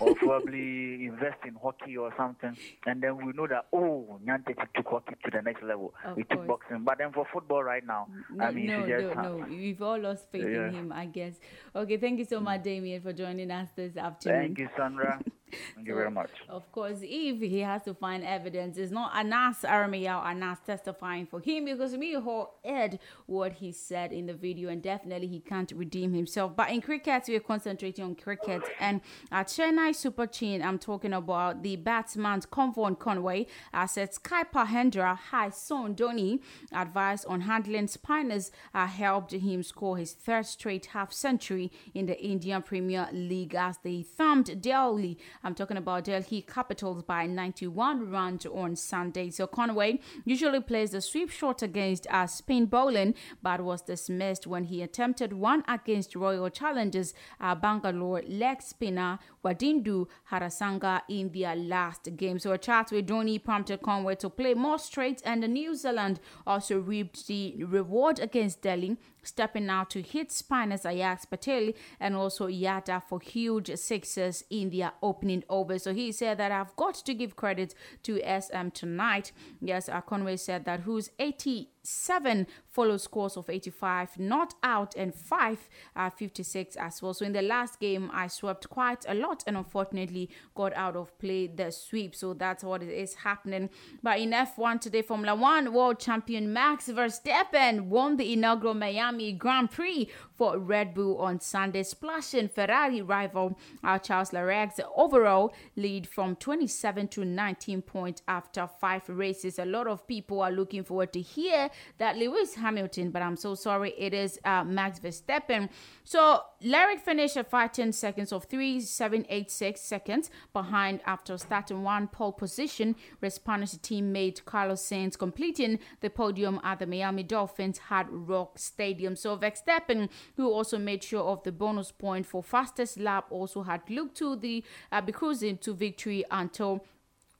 or probably invest in hockey or something. And then we know that oh, Nyante took hockey to the next level. Of we took boxing, but then for football right now, No, I mean, no, just no, no. We've all lost faith Yeah. in him, I guess. Okay, thank you so much, mm. Damien, for joining us this afternoon. Thank you, Sandra. Thank you very much. Of course, if he has to find evidence, it's not Anas Aremeyaw Anas testifying for him because we heard what he said in the video and definitely he can't redeem himself. But in cricket, we're concentrating on cricket and at Chennai Super Chin, I'm talking about the batsman Convon Conway as it's Kaipa Hendra Hai Son Dhoni advice on handling spinners uh, helped him score his third straight half century in the Indian Premier League as they thumped Delhi. I'm talking about Delhi Capitals by 91 runs on Sunday. So Conway usually plays the sweep shot against uh, spin bowling, but was dismissed when he attempted one against Royal Challengers uh, Bangalore leg spinner Wanindu Hasaranga in their last game. So a chat with Dhoni prompted Conway to play more straight, and New Zealand also reaped the reward against Delhi stepping out to hit spinners Axar Patel and also Yata for huge sixes in their opening over. So he said that I've got to give credit to SM tonight. Yes, uh, Conway said that who's 87 follow scores of 85 not out and 5 uh, 56 as well. So in the last game, I swept quite a lot and unfortunately got out of play the sweep. So that's what is happening. But in F1 today, Formula One world champion Max Verstappen won the inaugural Miami Grand Prix for Red Bull on Sunday, splashing Ferrari rival uh, Charles Leclerc's overall lead from 27 to 19 points after five races. A lot of people are looking forward to hear that Lewis Hamilton, but I'm so sorry, it is uh, Max Verstappen. So Leclerc finished at 15 seconds of 3786 seconds behind after starting one pole position, with teammate Carlos Sainz completing the podium at the Miami Dolphins Hard Rock Stadium. So Verstappen, who also made sure of the bonus point for fastest lap, also had looked to the uh, be cruising to victory until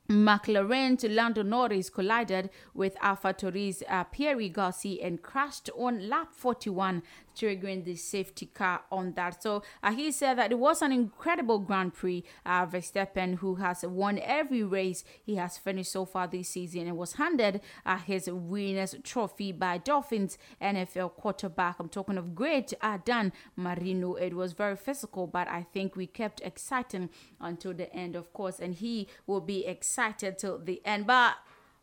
McLaren to Lando Norris collided with Alpha Tauri's uh, Pierre Gasly and crashed on lap 41, triggering the safety car on that. So uh, he said that it was an incredible Grand Prix. Uh, Verstappen, who has won every race he has finished so far this season, and was handed uh, his winners trophy by Dolphins NFL quarterback. I'm talking of great uh, Dan Marino. It was very physical, but I think we kept exciting until the end, of course, and he will be excited till the end. But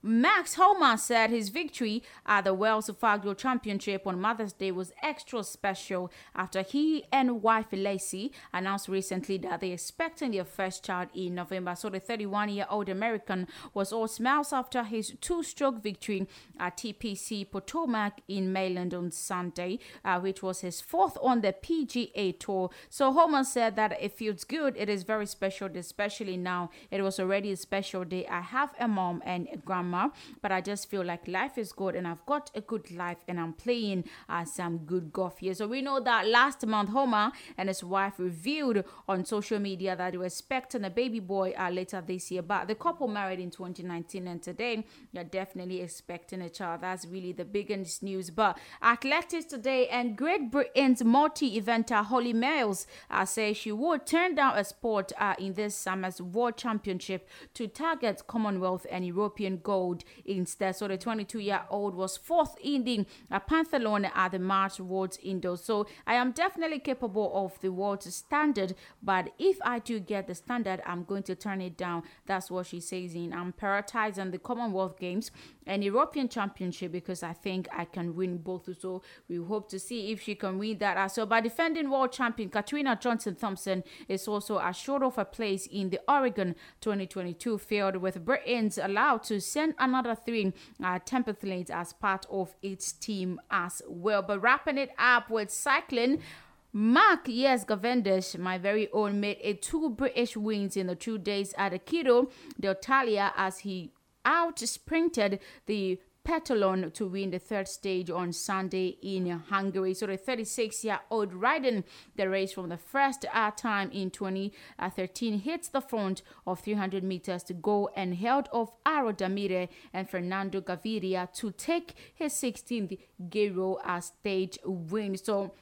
Max Homa said his victory at the Wells Fargo Championship on Mother's Day was extra special after he and wife Lacey announced recently that they're expecting their first child in November. So the 31 year old American was all smiles after his two stroke victory at TPC Potomac in Maryland on Sunday, uh, which was his fourth on the PGA Tour. So Homa said that it feels good. It is very special, especially now. It was already a special day. I have a mom and a grandma summer, but I just feel like life is good and I've got a good life and I'm playing uh, some good golf here. So we know that last month, Homa and his wife revealed on social media that they were expecting a baby boy uh, later this year, but the couple married in 2019 and today they're definitely expecting a child. That's really the biggest news. But athletics today and Great Britain's multi-eventer Holly Mills uh, says she would turn down a sport uh, in this summer's World Championship to target Commonwealth and European gold instead. So the 22-year-old was fourth in the uh, pentathlon at the March World Indoors. So I am definitely capable of the world standard, but if I do get the standard, I'm going to turn it down. That's what she says in I'm prioritizing the Commonwealth Games and European Championship because I think I can win both. So we hope to see if she can win that as well. By defending world champion Katrina Johnson Thompson is also assured of a place in the Oregon 2022 field, with Britain's allowed to send another three uh, templates as part of its team as well. But wrapping it up with cycling. Mark, yes, Cavendish, my very own, made a two British wins in the two days at the Giro d'Italia as he out sprinted the peloton to win the third stage on Sunday in Hungary. So the 36 year old riding the race from the first time in 2013 hits the front of 300 meters to go and held off Arnaud Démare and Fernando Gaviria to take his 16th Giro stage win. So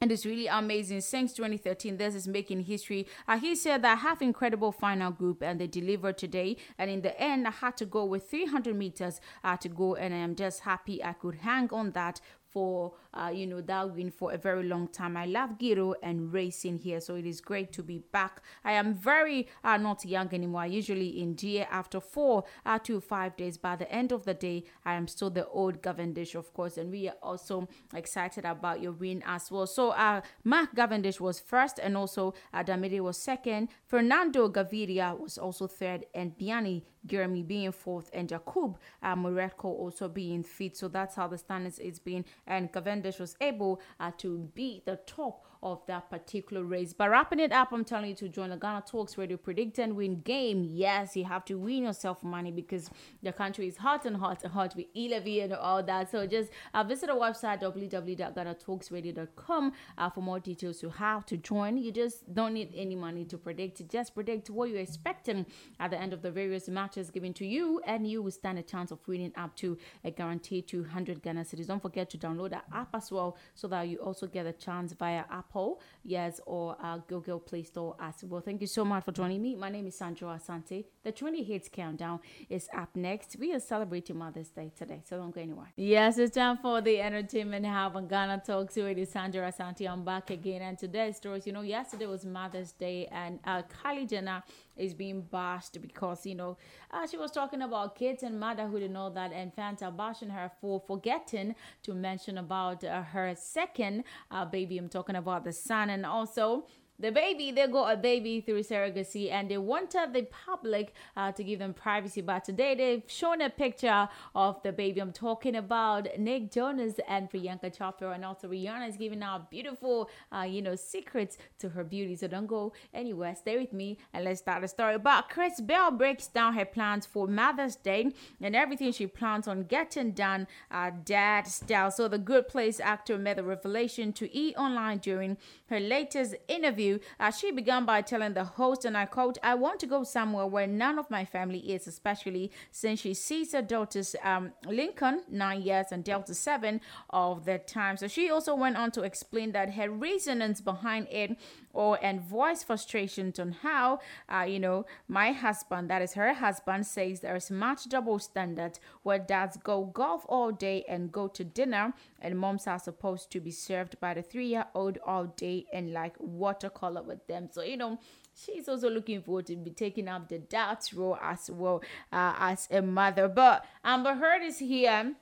and it's really amazing. Since 2013, this is making history. Uh, he said that I have incredible final group and they delivered today. And in the end, I had to go with 300 meters uh, to go, and I am just happy I could hang on that for uh, you know that win for a very long time. I love Giro and racing here, so it is great to be back. I am very uh, not young anymore. I usually in GA after four uh, to five days. By the end of the day, I am still the old Cavendish, of course, and we are also excited about your win as well. So uh, Mark Cavendish was first, and also uh, Démare was second. Fernando Gaviria was also third, and Biani Jeremy being fourth, and Jakub uh, Mareczko also being fifth. So that's how the standings is being and Cavendish was able uh, to beat the top of that particular race. But wrapping it up, I'm telling you to join the Ghana Talks Radio Predict and Win game. Yes, you have to win yourself money because the country is hot and hot and hot with e and all that. So just uh, visit our website www.ghanatalksradio.com uh, for more details to how to join. You just don't need any money to predict. Just predict what you're expecting at the end of the various matches given to you, and you will stand a chance of winning up to a guaranteed 200 Ghana cedis. Don't forget to download the app as well so that you also get a chance via Apple, yes, or uh, Google Play Store as well. Thank you so much for joining me. My name is Sandro Asante. The 20 Hits Countdown is up next. We are celebrating Mother's Day today, so don't go anywhere. Yes, it's time for the entertainment hub on Ghana Talks It is Sandro Asante. I'm back again, and today's stories, you know, yesterday was Mother's Day, and uh, Kylie Jenner is being bashed because you know uh, she was talking about kids and motherhood and all that and fans are bashing her for forgetting to mention about uh, her second uh, baby. I'm talking about the son and also the baby they got a baby through surrogacy and they wanted the public uh, to give them privacy. But today they've shown a picture of the baby i'm talking about nick jonas and priyanka chopra. And also rihanna is giving out beautiful uh, you know secrets to her beauty. So don't go anywhere. Stay with me and let's start the story. But chris bell breaks down her plans for mother's day and everything she plans on getting done uh, dad style. So the good place actor made the revelation to e! Online during her latest interview uh, she began by telling the host, and I quote, I want to go somewhere where none of my family is, especially since she sees her daughters, um, Lincoln, nine years, and Delta, seven of that time. So she also went on to explain that her reasons behind it or and voice frustrations on how uh, you know my husband that is her husband says there's much double standard where dads go golf all day and go to dinner and moms are supposed to be served by the three-year-old all day and like watercolor with them. So you know she's also looking forward to be taking up the dad's role as well uh, as a mother. But amber heard is here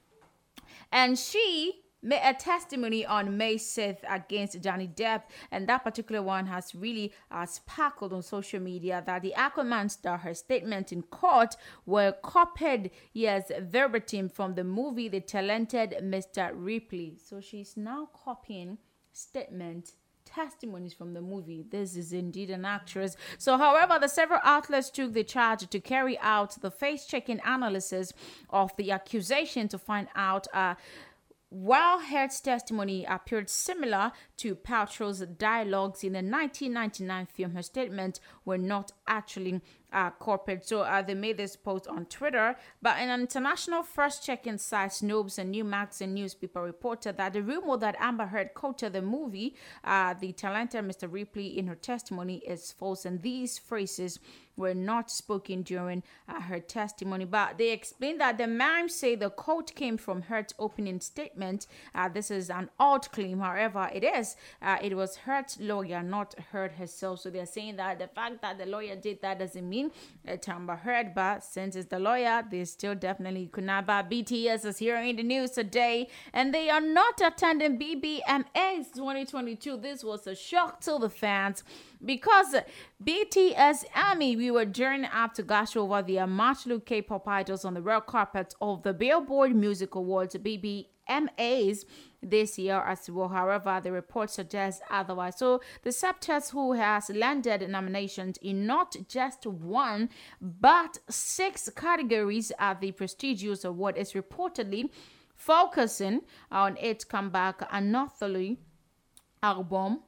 and she a testimony on May 6th against Johnny Depp, and that particular one has really uh, sparkled on social media that the Aquaman star, her statement in court were copied, yes, verbatim from the movie The Talented Mr. Ripley. So she's now copying statement testimonies from the movie. This is indeed an actress. So, however, the several outlets took the charge to carry out the face checking analysis of the accusation to find out. Uh, while Heard's testimony appeared similar to Paltrow's dialogues in the 1999 film, her statements were not actually uh, corporate. So uh, they made this post on Twitter. But an international first check-in site, Snopes and New Magazine newspaper reported that the rumor that Amber Heard quoted the movie, uh, the talented Mr. Ripley, in her testimony is false. And these phrases were not spoken during uh, her testimony. But they explained that the ma'am say the quote came from Heard's opening statement. Uh, this is an odd claim, however, it is. Uh, it was Heard's lawyer, not Heard herself. So they're saying that the fact that the lawyer did that doesn't mean it's Amber. But since it's the lawyer, they still definitely could not. But BTS is here in the news today, and they are not attending BBMAs 2022. This was a shock to the fans because BTS Army, we were journeying up to gush over the Matchlu K-pop idols on the red carpet of the Billboard Music Awards BBMAs this year as well. However, the report suggests otherwise. So the septet who has landed nominations in not just one but six categories at the prestigious award is reportedly focusing on its comeback annually album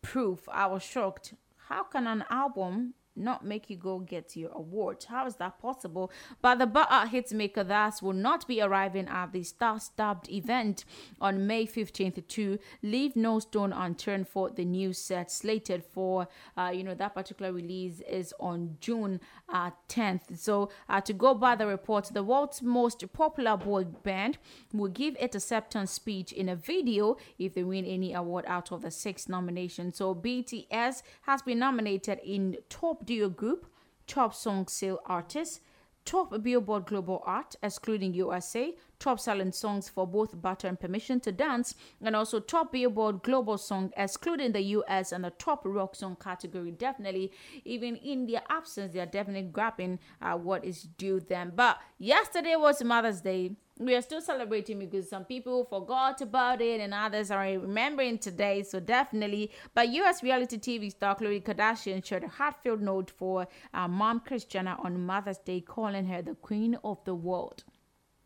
proof. I was shocked. How can an album not make you go get your award? How is that possible? But the Ba'a Hitmaker thus will not be arriving at the star-studded event on May 15th to leave no stone unturned for the new set slated for, uh, you know, that particular release is on June uh, 10th. So uh, to go by the report, the world's most popular boy band will give its acceptance speech in a video if they win any award out of the six nominations. So BTS has been nominated in Top Duo Group, Top Song Sale Artist, Top Billboard Global Art, excluding USA, Top Selling Songs for both Butter and Permission to Dance, and also Top Billboard Global Song, excluding the US, and the Top Rock Song category. Definitely, even in their absence, they are definitely grabbing uh, what is due them. But yesterday was Mother's Day we are still celebrating because some people forgot about it and others are remembering today. So definitely. But U.S. reality TV star Khloe Kardashian shared a heartfelt note for uh, mom Jenner on Mother's Day, calling her the queen of the world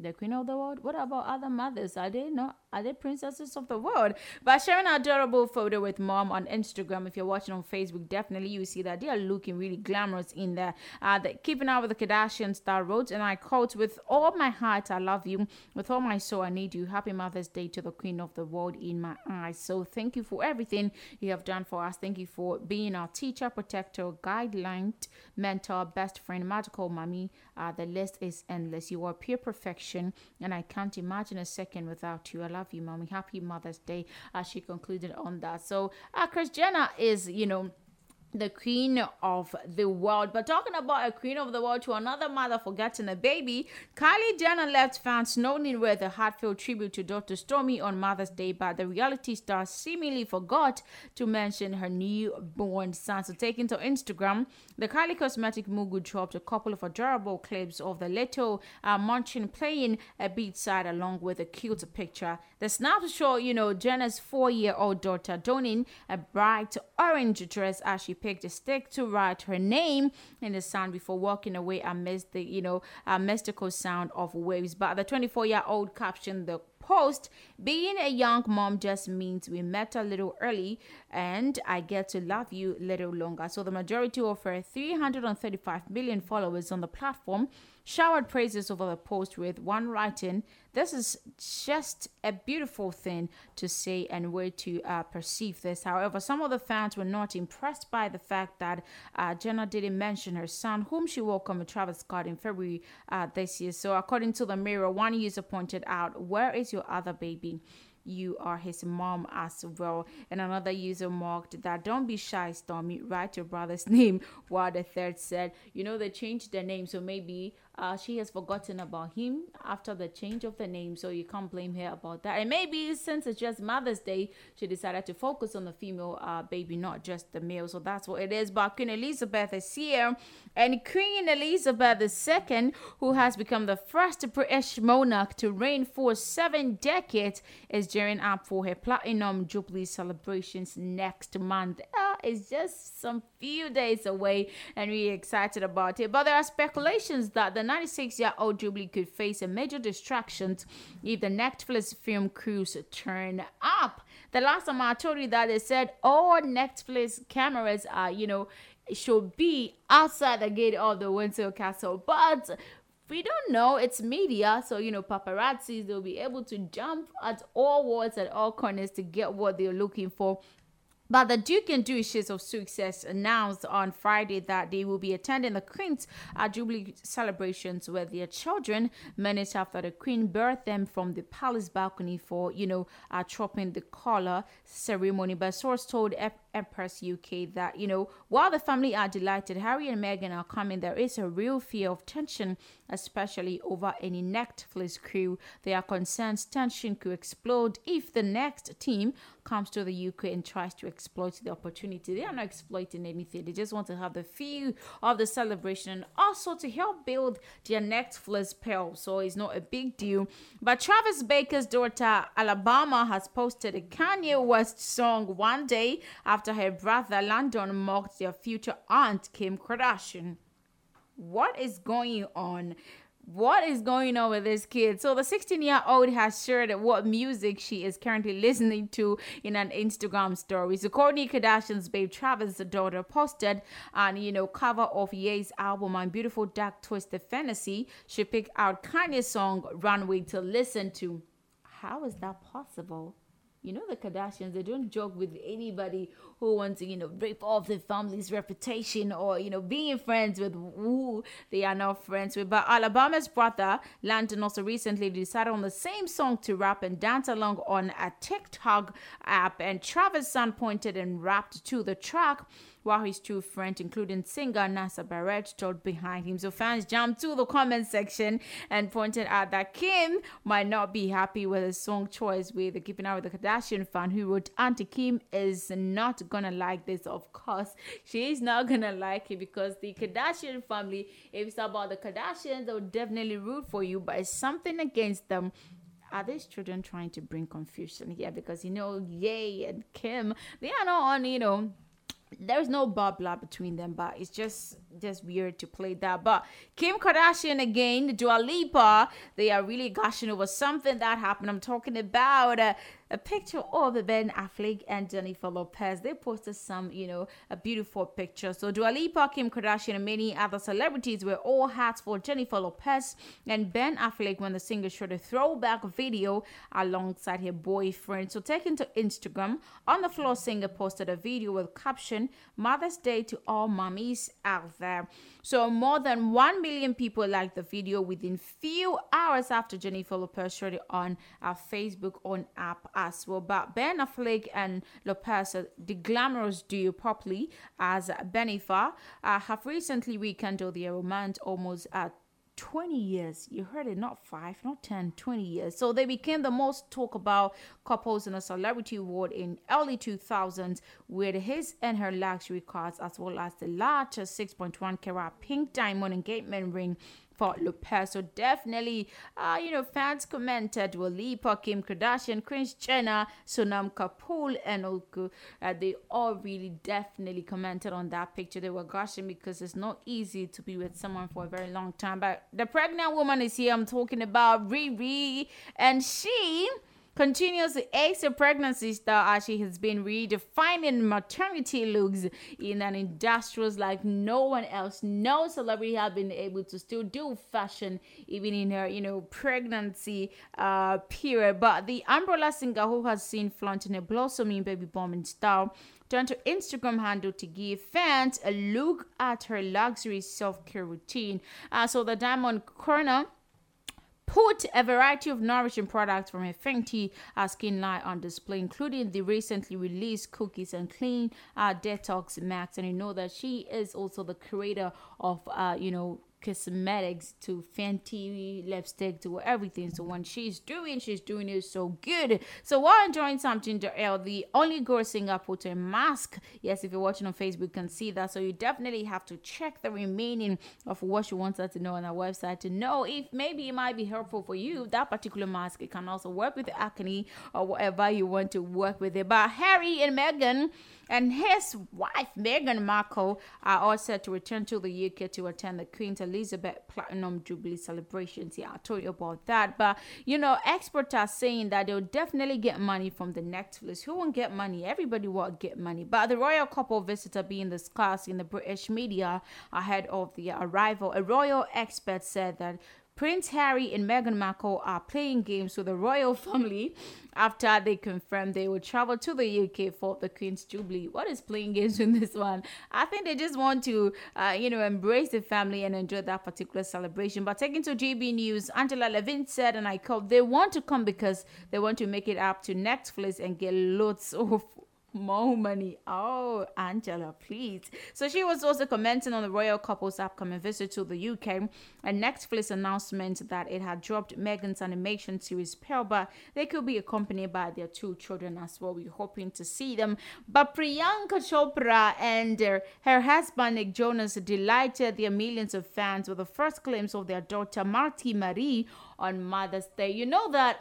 the queen of the world. What about other mothers? Are they not? Are they princesses of the world? By sharing an adorable photo with mom on Instagram, if you're watching on Facebook, definitely you see that they are looking really glamorous in there. Uh, the, keeping up with the Kardashian star wrote, and I quote, "With all my heart, I love you. With all my soul, I need you. Happy Mother's Day to the queen of the world in my eyes. So thank you for everything you have done for us. Thank you for being our teacher, protector, guideline, mentor, best friend, magical mommy. Uh, the list is endless. You are pure perfection, and I can't imagine a second without you. I love you, mommy. Happy Mother's Day. As she concluded on that. So, uh, Kris Jenner is, you know, the queen of the world. But talking about a queen of the world to another mother forgetting a baby, Kylie Jenner left fans knowing with a heartfelt tribute to Dr. Stormy on Mother's Day, but the reality star seemingly forgot to mention her newborn son. So taking to Instagram, the Kylie Cosmetic mogul dropped a couple of adorable clips of the little uh, playing a beat side along with a cute picture. The snap show, you know, Jenner's four-year-old daughter donning a bright orange dress as she picked a stick to write her name in the sand before walking away amidst the, you know, mystical sound of waves. But the 24-year-old captioned the post being a young mom just means we met a little early and I get to love you a little longer. So the majority of her 335 million followers on the platform showered praises over the post with one writing, This is just a beautiful thing to see and way to uh, perceive this. However, some of the fans were not impressed by the fact that uh, Jenner didn't mention her son, whom she welcomed with Travis Scott in February uh, this year. So, according to the Mirror, one user pointed out, Where is your other baby? you are his mom as well. And another user marked that don't be shy, Stormy, write your brother's name. While the third said, you know, they changed their name, so maybe uh, she has forgotten about him after the change of the name, so you can't blame her about that. And maybe since it's just Mother's Day, she decided to focus on the female uh, baby, not just the male. So that's what it is. But Queen Elizabeth is here, and Queen Elizabeth II, who has become the first British monarch to reign for seven decades, is gearing up for her platinum jubilee celebrations next month. Uh, it's just some few days away, and we're excited about it. But there are speculations that the 96 year old Jubilee could face a major distraction if the Netflix film crews turn up. The last time I told you that, they said all Netflix cameras are, you know, should be outside the gate of the Windsor Castle. But we don't know it's media so you know paparazzis they'll be able to jump at all walls at all corners to get what they're looking for but the Duke and Duchess of Sussex announced on Friday that they will be attending the Queen's uh, Jubilee celebrations with their children minutes after the Queen birthed them from the palace balcony for, you know, uh, Trooping the Colour ceremony. But source told F- Empress UK that, you know, while the family are delighted, Harry and Meghan are coming, there is a real fear of tension, especially over any Netflix crew. They are concerned tension could explode if the next team comes to the UK and tries to exploit the opportunity. They are not exploiting anything. They just want to have the feel of the celebration and also to help build their Netflix pearl. So it's not a big deal. But Travis Barker's daughter, Alabama, has posted a Kanye West song one day after her brother Landon mocked their future aunt, Kim Kardashian. What is going on? what is going on with this kid? So the 16 year old has shared what music she is currently listening to in an Instagram story. So Kourtney Kardashian's babe Travis' daughter posted an you know cover of Ye's album My Beautiful Dark Twisted Fantasy. She picked out Kanye's song Runway to listen to. How is that possible? You know the Kardashians, they don't joke with anybody who wants to, you know, rip off their family's reputation or, you know, being friends with who they are not friends with. But Alabama's brother, Landon, also recently decided on the same song to rap and dance along on a TikTok app. And Travis' son pointed and rapped to the track while his two friends, including singer Nasa Barrett, stood behind him. So fans jumped to the comment section and pointed out that Kim might not be happy with his song choice with Keeping Up with the Kardashian fan who wrote, Auntie Kim is not gonna like this. Of course, she is not gonna like it because the Kardashian family, if it's about the Kardashians, they would definitely root for you, but it's something against them are these children trying to bring confusion here? Because you know, Ye and Kim, they are not on, you know, there's no blah blah between them, but it's just just weird to play that. But Kim Kardashian again, Dua Lipa, they are really gushing over something that happened. I'm talking about uh, a picture of Ben Affleck and Jennifer Lopez. They posted some, you know, a beautiful picture. So Dua Lipa, Kim Kardashian, and many other celebrities were all hats for Jennifer Lopez and Ben Affleck when the singer showed a throwback video alongside her boyfriend. So taken to Instagram, on the floor singer posted a video with caption Mother's Day to all mummies out there. So more than 1 million people liked the video within few hours after Jennifer Lopez shared it on our Facebook on app as well. But Ben Affleck and Lopez, uh, the glamorous duo properly as Bennifer, uh, have recently rekindled their romance almost at 20 years. You heard it, not five, not 10, 20 years. So they became the most talked about couples in a celebrity world in early 2000s with his and her luxury cars as well as the larger 6.1 carat pink diamond engagement ring for Lopez. So definitely, uh, you know, fans commented Dua Lipa, Kim Kardashian, Kris Jenner, Sonam Kapoor, and Olku. Uh, they all really definitely commented on that picture. They were gushing because it's not easy to be with someone for a very long time. But the pregnant woman is here. I'm talking about Riri, and she continues to ace her pregnancy star as she has been redefining maternity looks in an industry like no one else. No celebrity has been able to still do fashion even in her, you know, pregnancy uh, period. But the umbrella singer who has seen flaunting a blossoming baby bombing style turned to Instagram handle to give fans a look at her luxury self-care routine. Uh, so the Diamond Corner put a variety of nourishing products from her Fenty uh, skin line on display, including the recently released Cookies and Clean uh, Detox Max. And you know that she is also the creator of, uh, you know, cosmetics to Fenty lipstick to everything. So when she's doing, she's doing it so good. So while enjoying some ginger ale, the only girl in Singapore to a mask. Yes, if you're watching on Facebook, you can see that. So you definitely have to check the remaining of what she wants us to know on our website to know if maybe it might be helpful for you. That particular mask, it can also work with acne or whatever you want to work with it. But Harry and Meghan and his wife Meghan Markle are all set to return to the UK to attend the Queen Elizabeth Platinum Jubilee celebrations. Yeah, I told you about that. But you know, experts are saying that they'll definitely get money from the Netflix. Who won't get money? Everybody will get money. But the royal couple visitor being discussed in the British media ahead of the arrival, a royal expert said that Prince Harry and Meghan Markle are playing games with the royal family after they confirmed they will travel to the UK for the Queen's Jubilee. What is playing games in this one? I think they just want to, uh, you know, embrace the family and enjoy that particular celebration. But taking to GB News, Angela Levin said, and I quote, they want to come because they want to make it up to Netflix and get loads of more money. Oh, Angela, please. So she was also commenting on the royal couple's upcoming visit to the UK and Netflix announcement that it had dropped Meghan's animation series Pearl, but they could be accompanied by their two children as well. We're hoping to see them. But Priyanka Chopra and uh, her husband Nick Jonas delighted their millions of fans with the first glimpse of their daughter Malti Marie on Mother's Day. You know that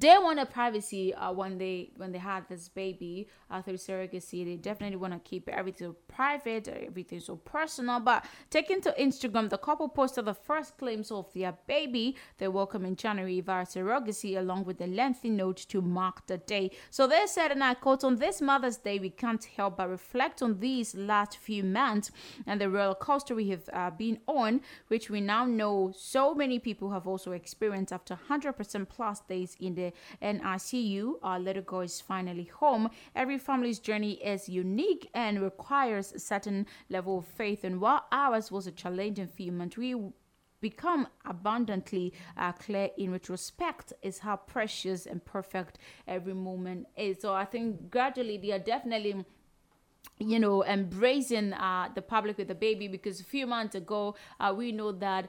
they wanted privacy uh, when they when they had this baby uh, through surrogacy. They definitely want to keep everything so private, everything so personal. But taking to Instagram, the couple posted the first glimpse of their baby they welcome in January via surrogacy, along with a lengthy note to mark the day. So they said, and I quote, "On this Mother's Day, we can't help but reflect on these last few months and the roller coaster we have uh, been on, which we now know so many people have also experienced after 100% plus days in the NICU. Our little girl is finally home. Every family's journey is unique and requires a certain level of faith. And while ours was a challenging few months, we become abundantly uh, clear in retrospect is how precious and perfect every moment is. So I think gradually they are definitely you know embracing uh, the public with the baby because a few months ago uh, we know that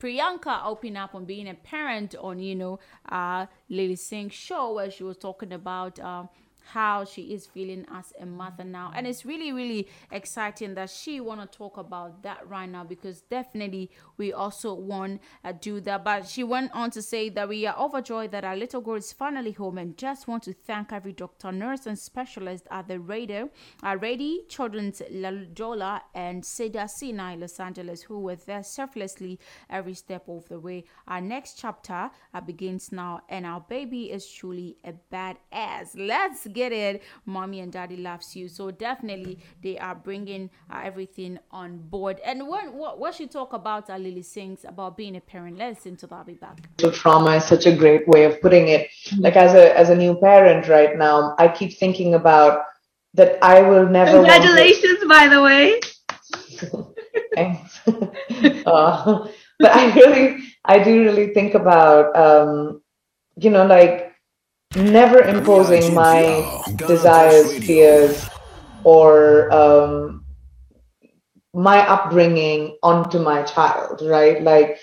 Priyanka opened up on being a parent on, you know, uh, Lilly Singh's show where she was talking about uh, how she is feeling as a mother now. And it's really really exciting that she want to talk about that right now because definitely we also want to do that. But she went on to say that we are overjoyed that our little girl is finally home and just want to thank every doctor nurse and specialist at the radio uh, Rady Children's La Jolla and Cedars-Sinai Los Angeles who were there selflessly every step of the way. Our next chapter uh, begins now and our baby is truly a badass. Let's get it mommy and daddy loves you so definitely they are bringing uh, everything on board and when what, what she talk about uh, Lilly Singh's about being a parent let's listen to that I'll be back trauma is such a great way of putting it. Like as a as a new parent right now, I keep thinking about that I will never. Congratulations, by the way. Thanks. uh, but I really, I do really think about, um, you know, like never imposing my desires, fears, or um, my upbringing onto my child, right? Like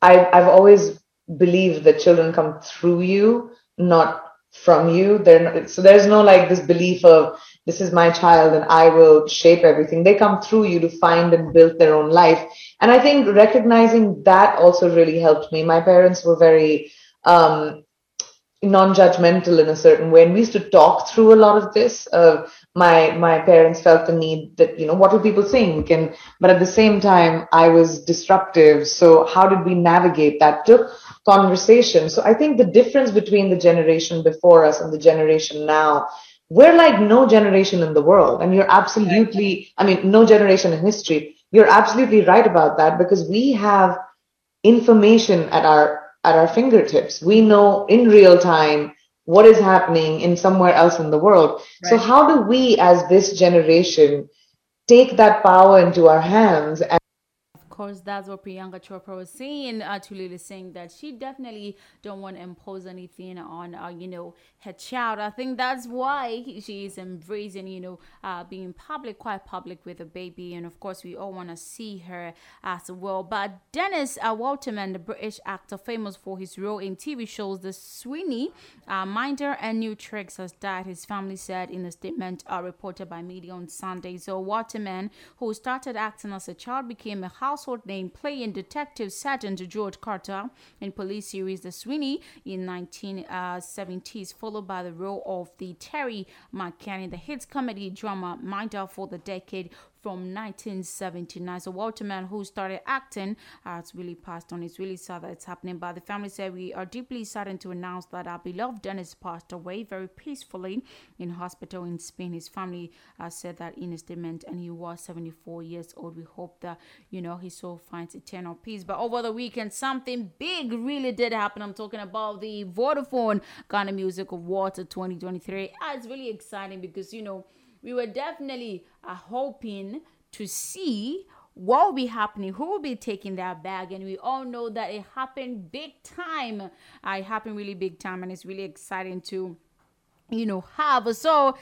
I, I've always believed that children come through you, not from you. They're not, so there's no like this belief of this is my child and I will shape everything. They come through you to find and build their own life. And I think recognizing that also really helped me. My parents were very um, non-judgmental in a certain way, and we used to talk through a lot of this. Uh, my my parents felt the need that you know what will people think, and but at the same time I was disruptive. So how did we navigate that? Took conversation. So I think the difference between the generation before us and the generation now we're like no generation in the world and you're absolutely i mean no generation in history you're absolutely right about that because we have information at our at our fingertips. We know in real time what is happening in somewhere else in the world. So how do we as this generation take that power into our hands and course, that's what Priyanka Chopra was saying uh, to Lilly, saying that she definitely don't want to impose anything on, uh, you know, her child. I think that's why she is embracing, you know, uh, being public, quite public with the baby. And of course, we all want to see her as well. But Dennis uh, Waterman, the British actor famous for his role in TV shows The Sweeney, uh, Minder, and New Tricks, has died. His family said in a statement uh, reported by media on Sunday. So Waterman, who started acting as a child, became a household name playing Detective Sergeant George Carter in police series The Sweeney in 1970s, uh, followed by the role of the Terry McKinney, the hit comedy drama Minder for the decade from 1979. So Waterman, who started acting, has really passed on. It's really sad that it's happening. But the family said we are deeply saddened to announce that our beloved Dennis passed away very peacefully in hospital in Spain. His family uh, said that in a statement, and he was 74 years old. We hope that you know his soul finds eternal peace. But over the weekend, something big really did happen. I'm talking about the Vodafone Ghana Music Awards 2023. Ah, it's really exciting because you know we were definitely uh, hoping to see what will be happening, who will be taking that bag, and we all know that it happened big time. Uh, it happened really big time, and it's really exciting to, you know, have. So,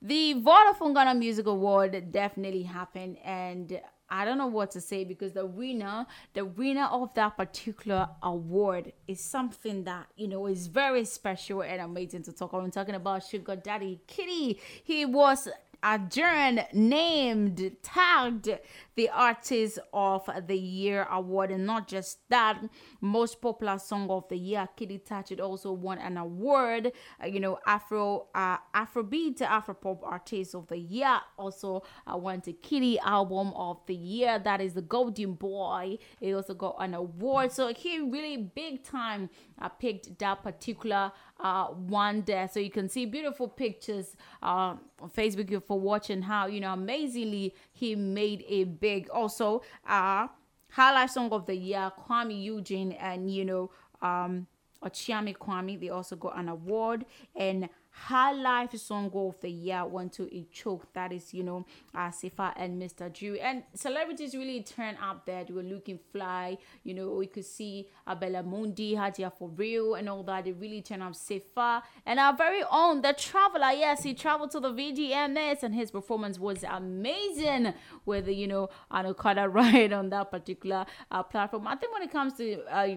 the Vodafone Ghana Music Award definitely happened, and I don't know what to say because the winner, the winner of that particular award is something that, you know, is very special and amazing to talk about. I'm talking about Sugar Daddy KiDi. He was adjourned, named, tagged the Artist of the Year award, and not just that, most popular song of the year. KiDi Touch also won an award. Uh, you know, Afro uh, Afrobeat Afropop Artist of the Year also uh, went to KiDi Album of the Year. That is the Golden Boy. He also got an award. So he really big time uh, picked that particular uh, one there. So you can see beautiful pictures uh, on Facebook for watching how you know amazingly he made a big also uh highlight song of the year Kuami Eugene and you know um Ochiami Kwame they also got an award. And High Life Song of the Year went to a choke. That is, you know, uh, Sefa and Mr. Drew. And celebrities really turned up there. They were looking fly. You know, we could see Abella Mundi, Hadia for real, and all that. They really turned up Sefa. And our very own, the traveler. Yes, he traveled to the VGMS and his performance was amazing with, you know, an Okada ride on that particular uh, platform. I think when it comes to. Uh,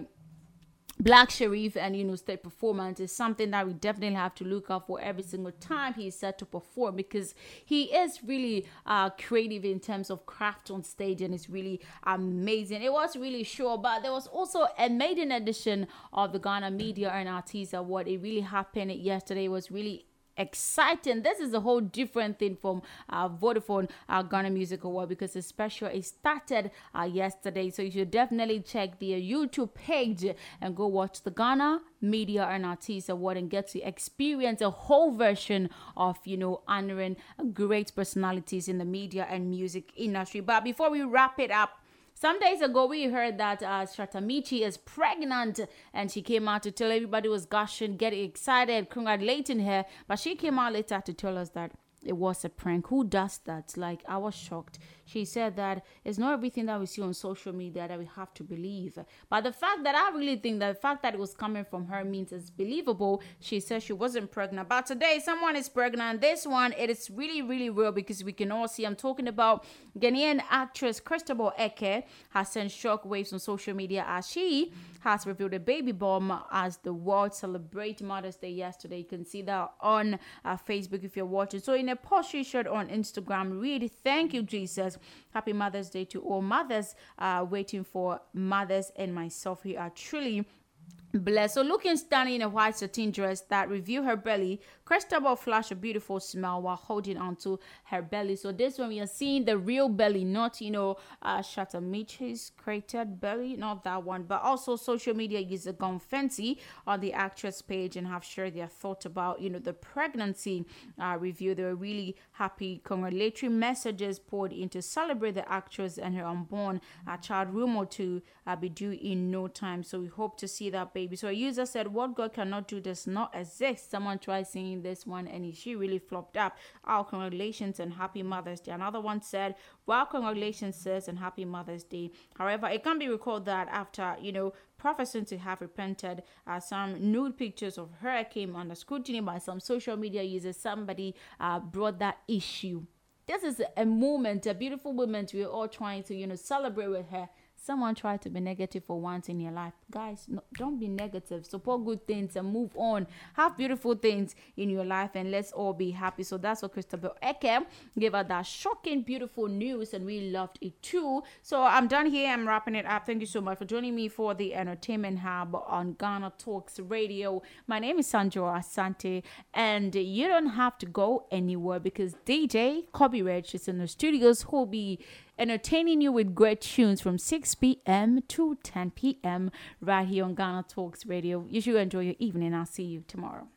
Black Sherif and you know state performance is something that we definitely have to look out for every single time he's set to perform because he is really uh, creative in terms of craft on stage and it's really amazing. It was really sure, but there was also a maiden edition of the Ghana Media and Artists Award. It really happened yesterday. It was really exciting. This is a whole different thing from uh, Vodafone uh, Ghana Music Award because the special it started uh, yesterday. So you should definitely check the YouTube page and go watch the Ghana Media and Artists Award and get to experience a whole version of you know honoring great personalities in the media and music industry. But before we wrap it up. Some days ago, we heard that uh, Shatta Michy is pregnant, and she came out to tell everybody was gushing, getting excited, congratulating her. But she came out later to tell us that it was a prank. Who does that? Like, I was shocked. She said that it's not everything that we see on social media that we have to believe. But the fact that I really think that the fact that it was coming from her means it's believable. She said she wasn't pregnant. But today, someone is pregnant. And this one, it is really, really real because we can all see. I'm talking about Ghanaian actress Christabel Ekeh has sent shockwaves on social media as she has revealed a baby bomb as the world celebrate Mother's Day yesterday. You can see that on uh, Facebook if you're watching. So in a post she shared on Instagram, read, thank you, Jesus. Happy Mother's Day to all mothers uh, waiting for mothers and myself. We are truly blessed. So looking stunning in a white satin dress that reveal her belly, Christabel flashed a beautiful smile while holding onto her belly. So this one we are seeing the real belly, not you know uh Shatta Michy's created belly, not that one, but also social media user gone fancy on the actress page and have shared their thoughts about you know the pregnancy uh, review. They were really happy, congratulatory messages poured in to celebrate the actress and her unborn uh, child rumored to uh, be due in no time. So we hope to see that baby. So a user said, What God cannot do does not exist. Someone tried this one and she really flopped up. Oh, congratulations and happy Mother's Day. Another one said, Well, congratulations, sis, and happy Mother's Day. However, it can be recalled that after, you know, professing to have repented, uh, some nude pictures of her came under scrutiny by some social media users. Somebody uh, brought that issue this is a moment, a beautiful moment we're all trying to, you know, celebrate with her. Someone tried to be negative for once in your life. Guys, no, don't be negative. Support good things and move on. Have beautiful things in your life and let's all be happy. So that's what Christabel Ekeh gave us that shocking, beautiful news, and we loved it too. So I'm done here. I'm wrapping it up. Thank you so much for joining me for the Entertainment Hub on Ghana Talks Radio. My name is Sandro Asante, and you don't have to go anywhere because DJ Kobe Rich is in the studios who'll be entertaining you with great tunes from 6 p.m. to 10 p.m. right here on Ghana Talks Radio. You should enjoy your evening. I'll see you tomorrow.